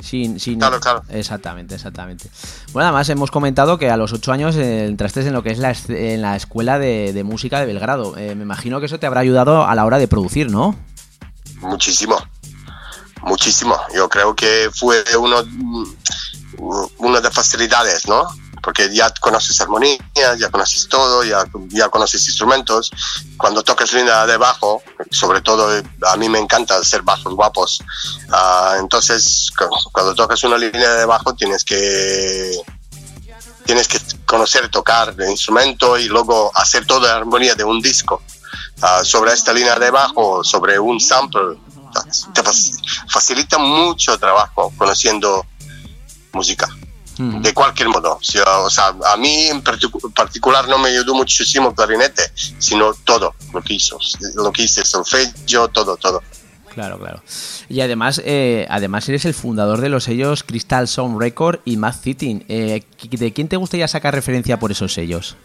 sin... sin...
Claro, claro.
Exactamente, exactamente. Bueno, además hemos comentado que a los ocho años eh, entraste en lo que es la, en la Escuela de, de Música de Belgrado. Eh, me imagino que eso te habrá ayudado a la hora de producir, ¿no?
Muchísimo, muchísimo. Yo creo que fue uno, una de las facilidades, ¿no? Porque ya conoces armonía, ya conoces todo, ya, ya conoces instrumentos. Cuando tocas línea de bajo, sobre todo eh, a mí me encanta hacer bajos guapos. Ah, entonces, cu- cuando tocas una línea de bajo tienes que tienes que conocer tocar el instrumento y luego hacer toda la armonía de un disco ah, sobre esta línea de bajo, sobre un sample. Te fac- facilita mucho trabajo conociendo música, de cualquier modo. O sea, a mí en particu- particular no me ayudó muchísimo el clarinete, sino todo lo que hizo, lo que hice, solfeggio, todo, todo.
Claro, claro. Y además, eh, además eres el fundador de los sellos Crystal Sound Record y Mad City. Eh, ¿De quién te gustaría sacar referencia por esos sellos?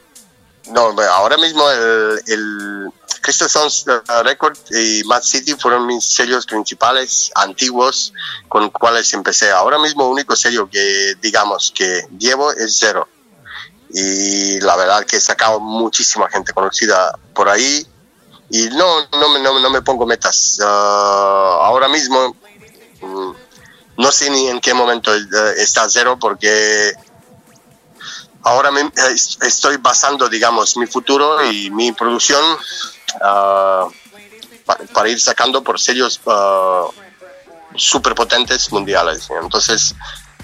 No, ahora mismo el, el Crystal Sounds Record y Mad City fueron mis sellos principales, antiguos, con los cuales empecé. Ahora mismo el único sello que, digamos, que llevo es Zero. Y la verdad que he sacado muchísima gente conocida por ahí. Y no, no, no, no me pongo metas. Uh, ahora mismo mm, no sé ni en qué momento eh, está Zero porque ahora me- eh, estoy basando, digamos, mi futuro y mi producción ah, pa- para ir sacando por sellos super potentes mundiales. Entonces,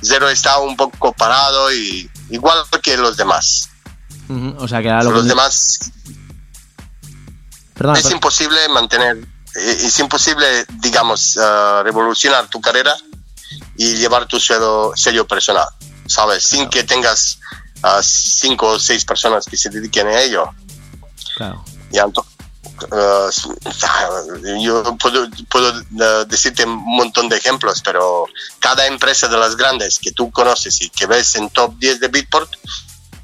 Zero está un poco parado y igual que los demás.
O sea, que lo
Los
que-
demás es imposible mantener, eh, es imposible, digamos, ah, revolucionar tu carrera y llevar tu sello, sello personal, ¿sabes? Sin que tengas ah, cinco o seis personas que se dediquen a ello.
claro.
Y ento- eh, yo puedo, puedo eh, decirte un montón de ejemplos, pero cada empresa de las grandes que tú conoces y que ves en top 10 de Beatport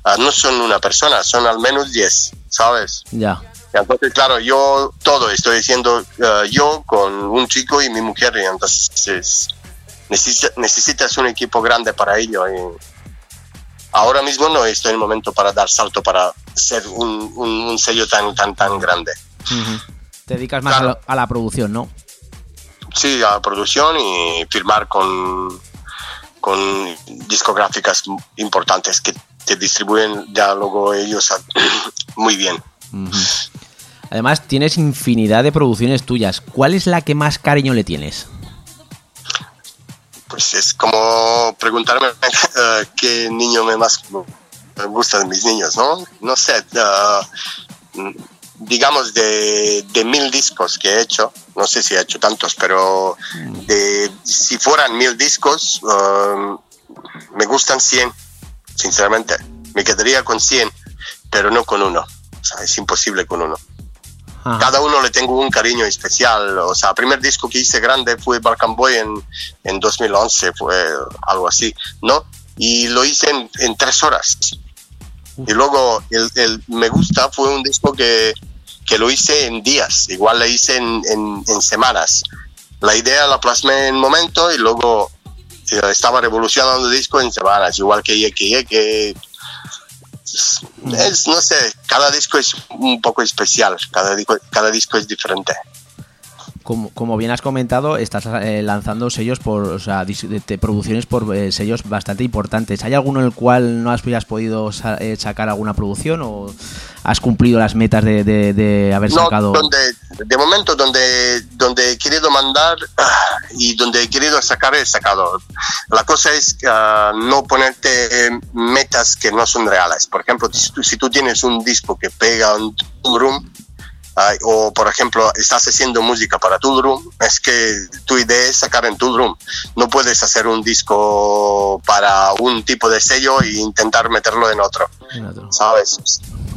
ah, no son una persona, son al menos 10, ¿sabes?
Ya.
Y Entonces, claro, yo todo estoy diciendo eh, yo con un chico y mi mujer, y entonces necesita- necesitas un equipo grande para ello. Y ahora mismo no estoy en el momento para dar salto para ser un, un- un sello tan, tan, tan grande.
Te dedicas más
Claro.
a, la, a la producción, ¿no?
Sí, a producción y firmar con, con discográficas importantes que te distribuyen ya luego ellos a- [CLEARS THROAT] muy bien.
Además, tienes infinidad de producciones tuyas. ¿Cuál es la que más cariño le tienes?
Pues es como preguntarme [LAUGHS] eh, qué niño me más gusta de mis niños, ¿no? No sé, mm, digamos de, de mil discos que he hecho, no sé si he hecho tantos, pero de, si fueran mil discos, eh, me gustan 100, sinceramente. Me quedaría con 100, pero no con uno. O sea, es imposible con uno
Ajá.
cada uno le tengo un cariño especial. O sea, el primer disco que hice grande fue Balkan Boy en, en 2011, fue algo así, ¿no? Y lo hice en, en tres horas. Y luego el, el Me Gusta fue un disco que, que lo hice en días, igual lo hice en, en, en semanas. La idea la plasmé en un momento y luego eh, estaba revolucionando el disco en semanas, igual que Yeke Yeke. Es, no sé, cada disco es un poco especial, cada cada disco es diferente.
Como, como bien has comentado, estás eh, lanzando sellos por, o sea, producciones por eh, sellos bastante importantes. ¿Hay alguno en el cual no has, hayas podido sa- eh, sacar alguna producción o has cumplido las metas de, de- de haber
No,
sacado?
donde, de momento donde, donde he querido mandar ah, y donde he querido sacar, he sacado. La cosa es ah, no ponerte metas que no son reales. Por ejemplo, si tú, si tú tienes un disco que pega tu room, ah, o por ejemplo estás haciendo música para tu room, es que tu idea es sacar en tu room. No puedes hacer un disco para un tipo de sello e intentar meterlo en otro.
En otro.
¿sabes?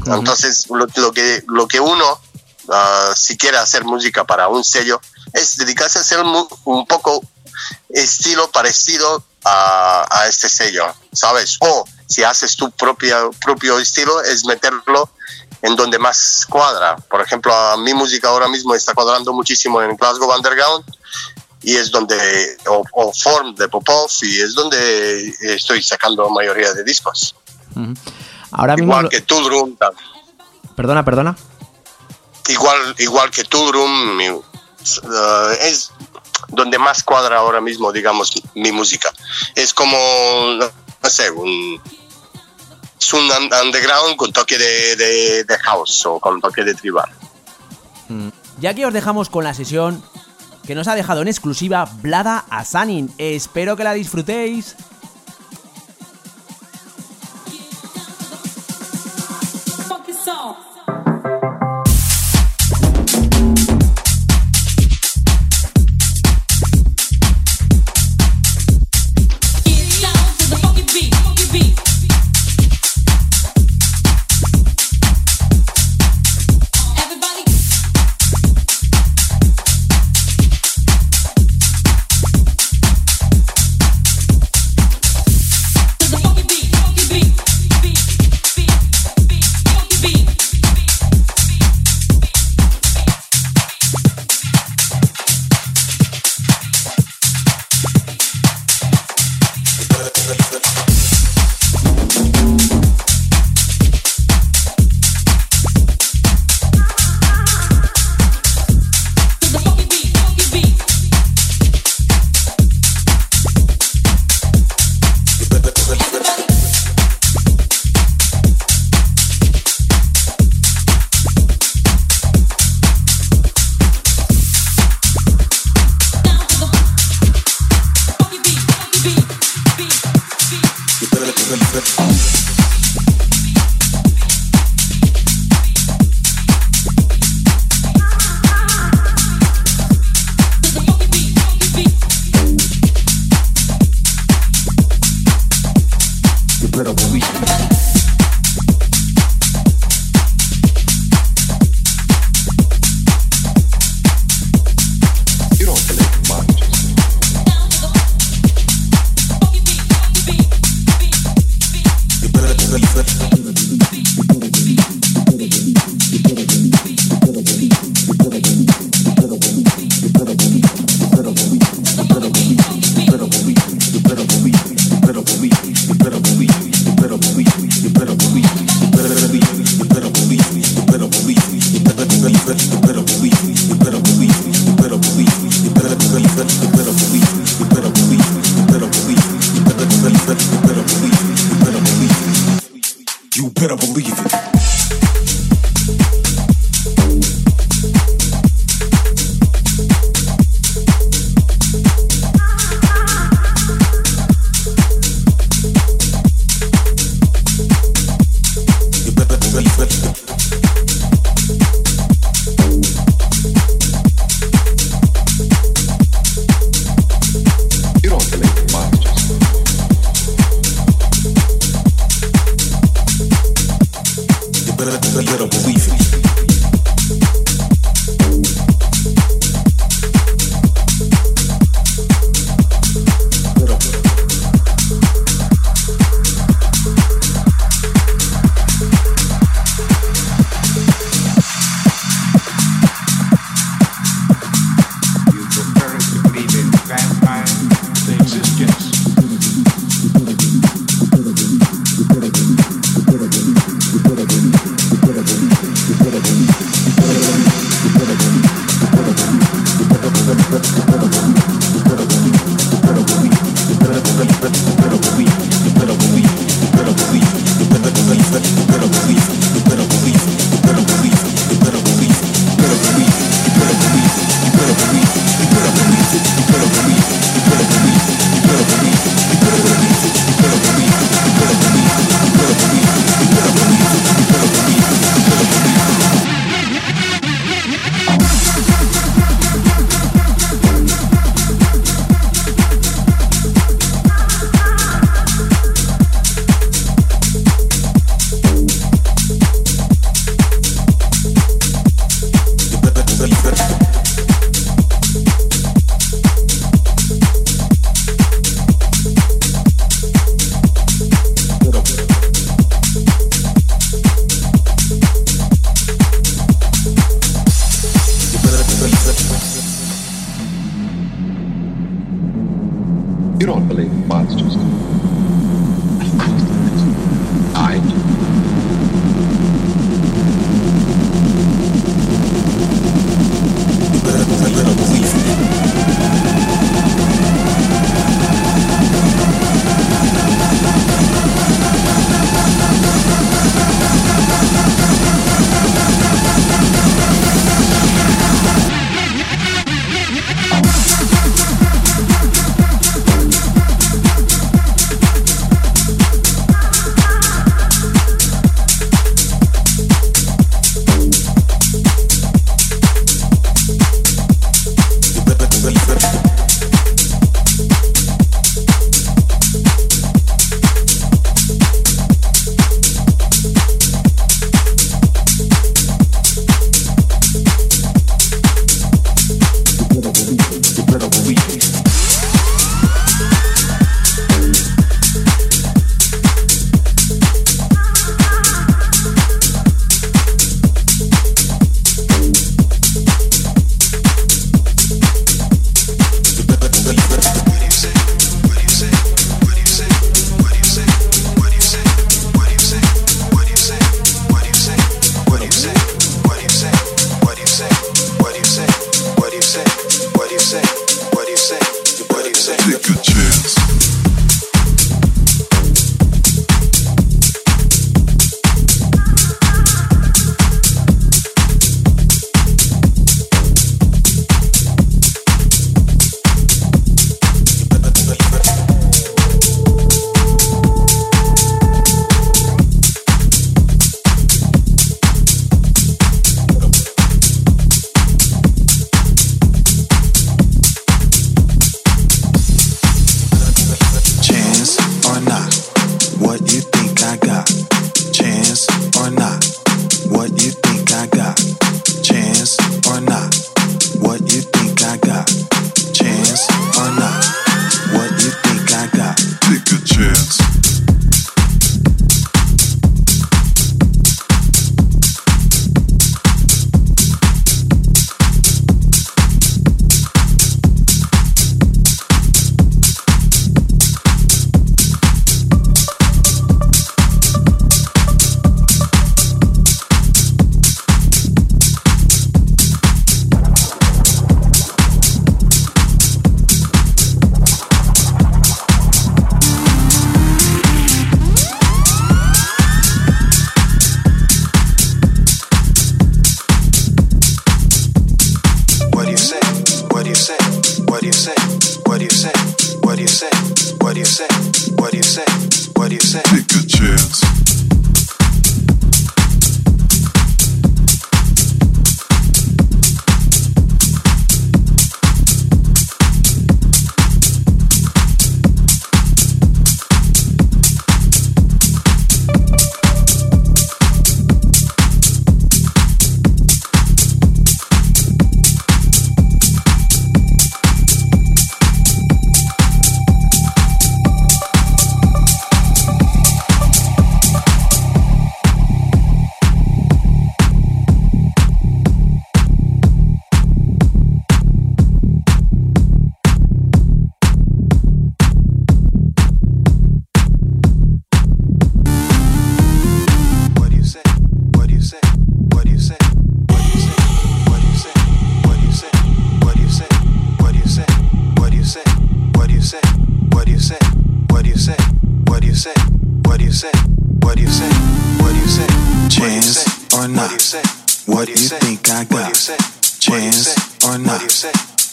Entonces, lo, lo que, lo que uno, ah, si quiere hacer música para un sello, es dedicarse a hacer mu- un poco estilo parecido a, a este sello, ¿sabes? O si haces tu propia, propio estilo, es meterlo en donde más cuadra. Por ejemplo, a mi música ahora mismo está cuadrando muchísimo en Glasgow Underground y es donde, o, o Form de Popov, y es donde estoy sacando mayoría de discos.
Ujú. Ahora mismo...
Igual
lo-
que Tudrum.
Perdona, perdona.
igual igual que Tudrum uh, es donde más cuadra ahora mismo digamos mi música es como no sé un es un un- underground con toque de, de, de house o con toque de tribal
Ya que os dejamos con la sesión que nos ha dejado en exclusiva Blada Asanin. Espero que la disfrutéis.
You You don't believe
in
monsters, I do. You believe in.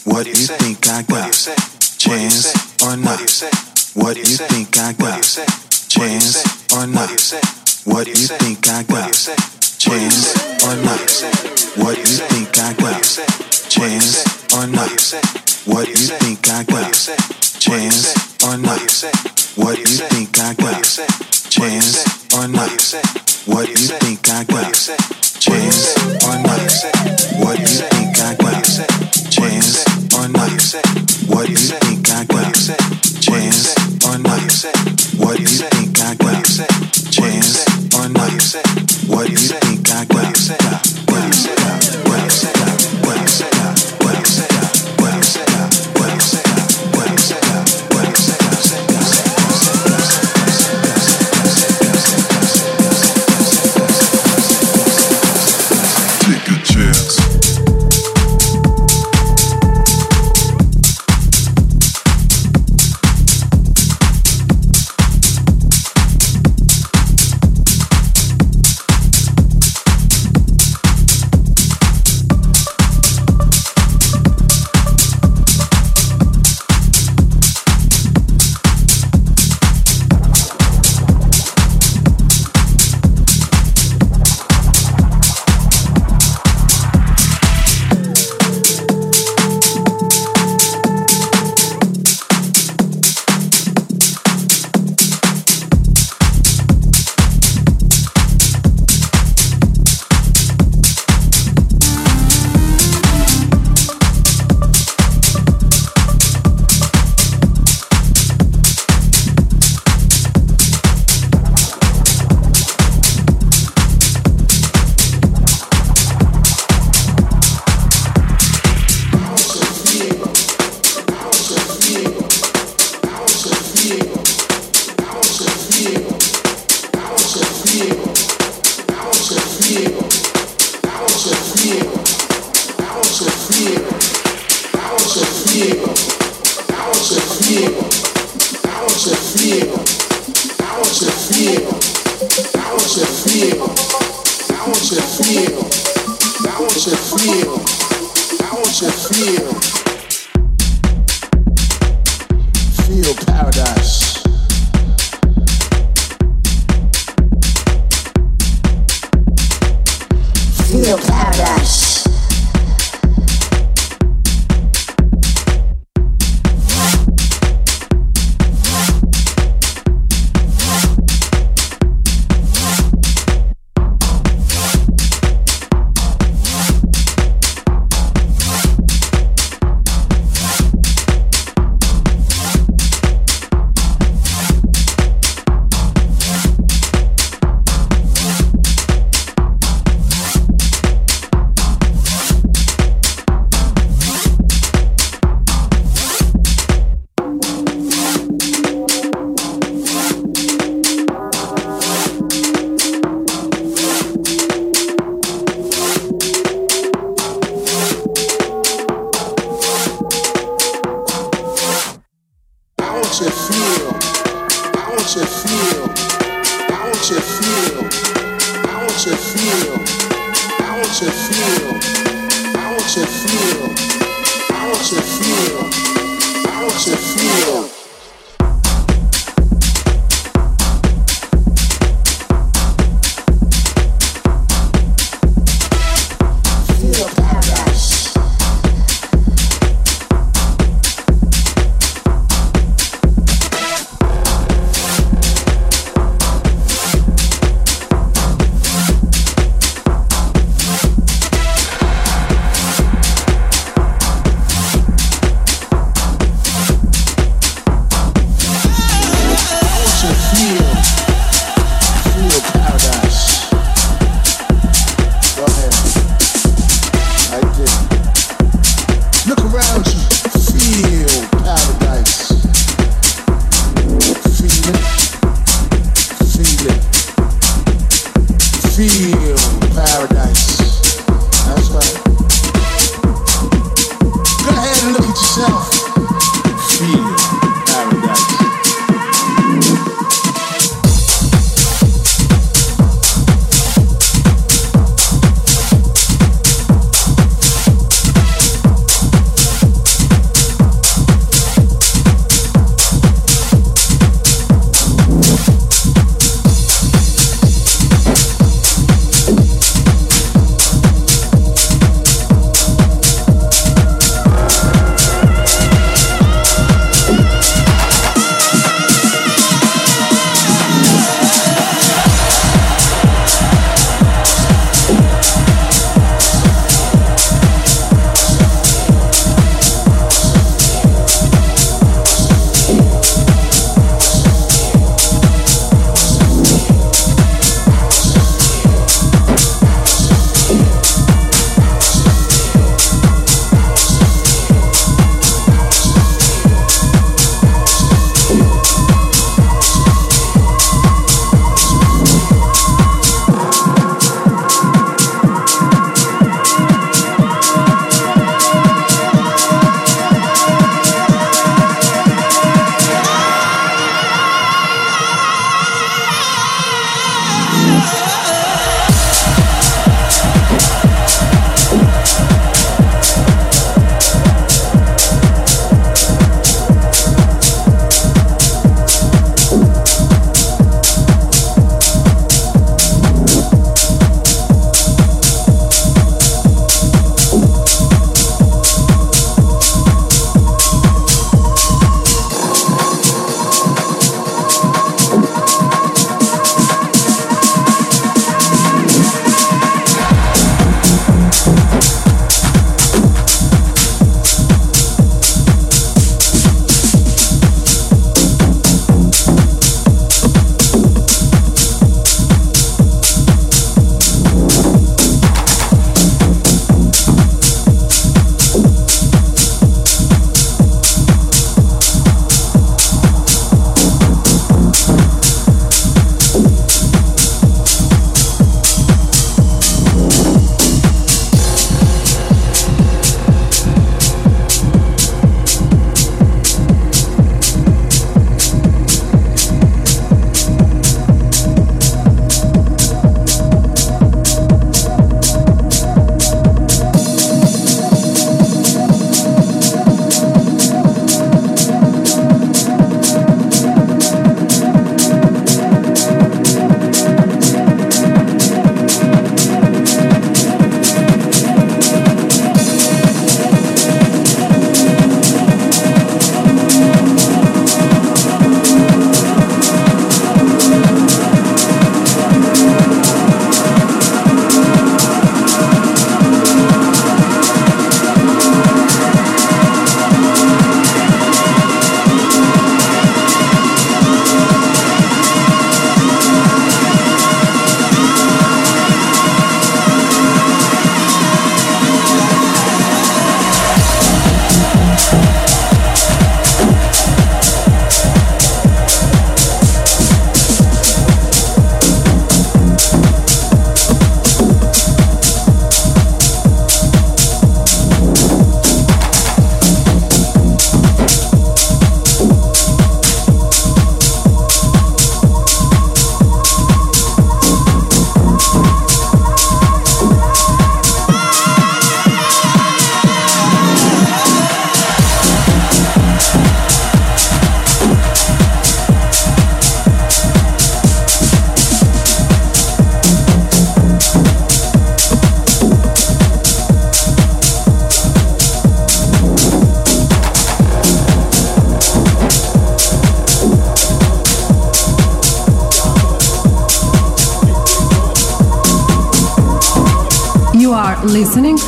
What you think I got? Chance or not? What you think I got? Chance or not? What you think I got? Chance or not? What you think I got? Chance or not? What you think I got? Chance or not? What you think I got? Chance or not? What you think I got? Chance or not? What you think I got? Chance not? What do you think I got? Chance or not? What do you think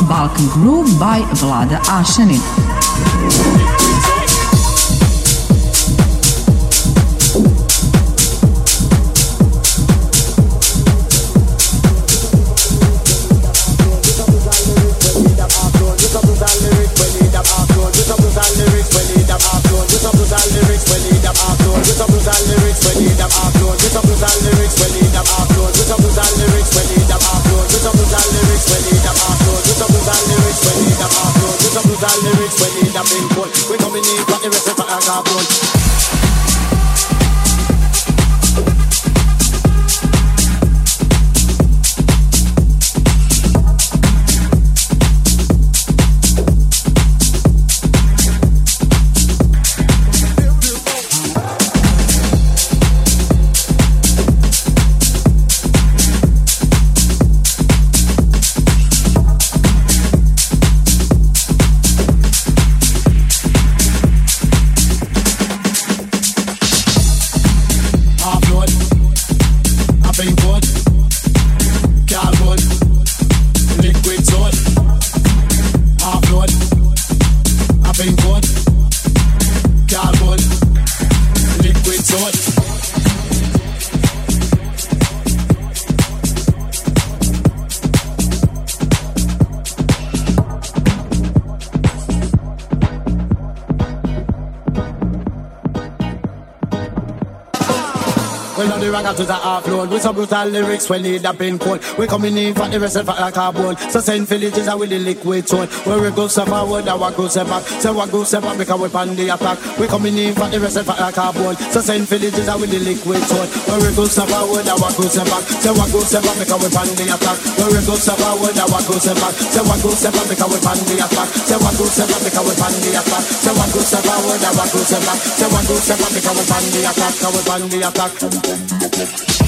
Balkan Groove by Vlada Ashanin.
The ragga to the offload with some brutal lyrics when need a pin code. We coming in for the rest of our carbon. So send villages out with the liquid soul. Where we go step forward, our go step back. So what go step back because we pan the attack. We coming in for the rest of our carbon. So send villages out with the liquid soul. Where we go step forward, our go step back. So what go step back because we pan the attack. Where we go step forward, our go step back. So what go step back because we pan the attack. So what go step back because we pan the attack. So what go step forward, our go step back. So what go step back because we pan the attack. Because we pan the attack.
Thank you.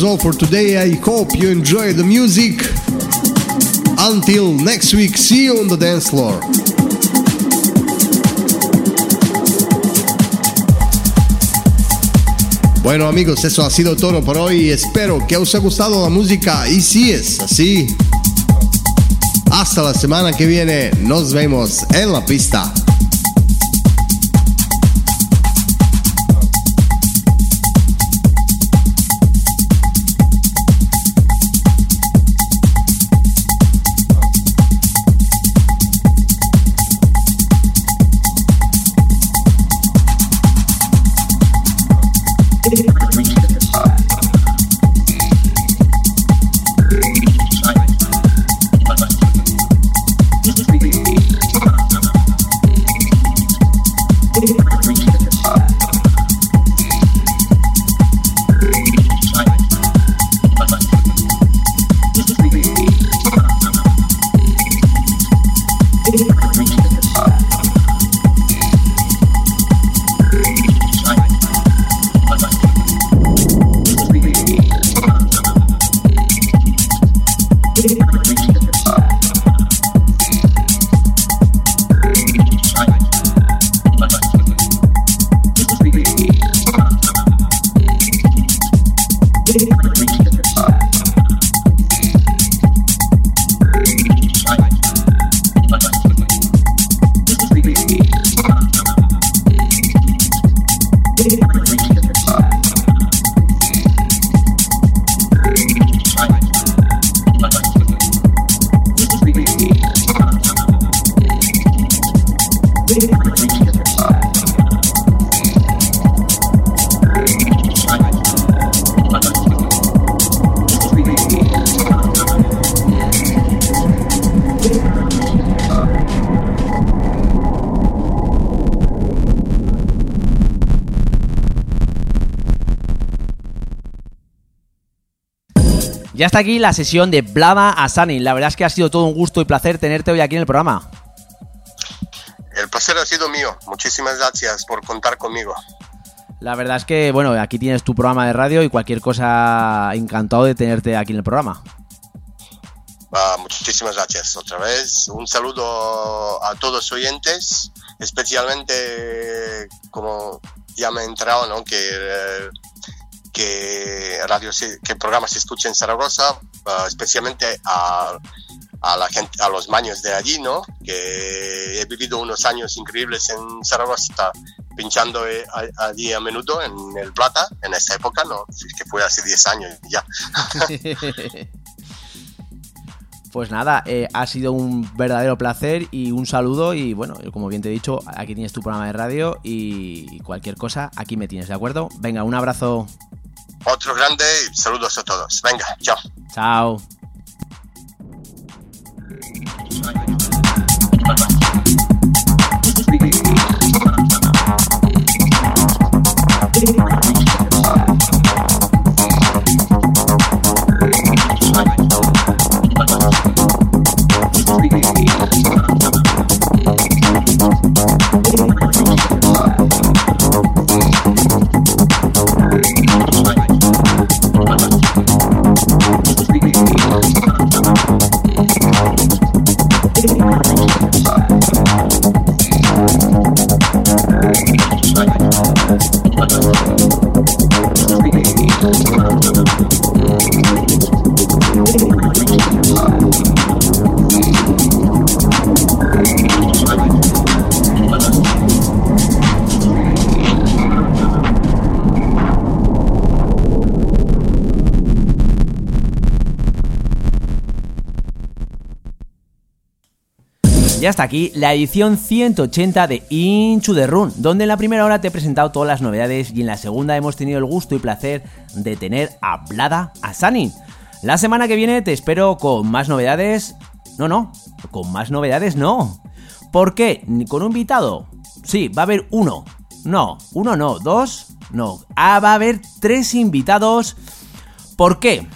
Was all for today. I hope you enjoyed the music. Until next week, see you on the dance floor. Bueno amigos, eso ha sido todo por hoy. Espero que os haya gustado la música y si es así, hasta la semana que viene. Nos vemos en la pista.
Ya está aquí la sesión de Blada a Sunny. La verdad es que ha sido todo un gusto y placer tenerte hoy aquí en el programa.
El placer ha sido mío. Muchísimas gracias por contar conmigo.
La verdad es que, bueno, aquí tienes tu programa de radio y cualquier cosa, encantado de tenerte aquí en el programa.
Ah, muchísimas gracias otra vez. Un saludo a todos los oyentes, especialmente como ya me he enterado, ¿no? Que, eh, que radio, se- que se escucha en Zaragoza, ah, especialmente a, a la gente, a los maños de allí, ¿no? Que he vivido unos años increíbles en Zaragoza, pinchando eh, allí a menudo en el Plata, en esa época, ¿no? Es que fue hace 10 años ya. [LAUGHS]
Pues nada, eh, ha sido un verdadero placer y un saludo y bueno, como bien te he dicho, aquí tienes tu programa de radio y cualquier cosa, aquí me tienes, ¿de acuerdo? Venga, un abrazo,
Otro grande y saludos a todos. Venga, chao.
chao. [LAUGHS] Ya está aquí la edición 180 de Into the Run, donde en la primera hora te he presentado todas las novedades y en la segunda hemos tenido el gusto y placer de tener a Blada. La semana que viene te espero con más novedades. No, no, con más novedades no. ¿Por qué? ¿Ni ¿Con un invitado? Sí, va a haber uno. No, uno no, dos, no. Ah, va a haber tres invitados. ¿Por qué?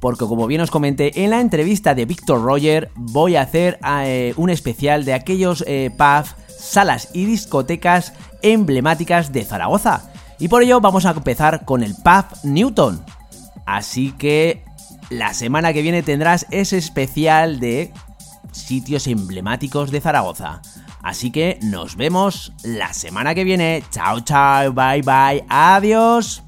porque como bien os comenté en la entrevista de Víctor Roger, voy a hacer ah, eh, un especial de aquellos eh, pubs, salas y discotecas emblemáticas de Zaragoza. Y por ello vamos a empezar con el pub Newton. Así que la semana que viene tendrás ese especial de sitios emblemáticos de Zaragoza. Así que nos vemos la semana que viene. Chao, chao, bye, bye, adiós.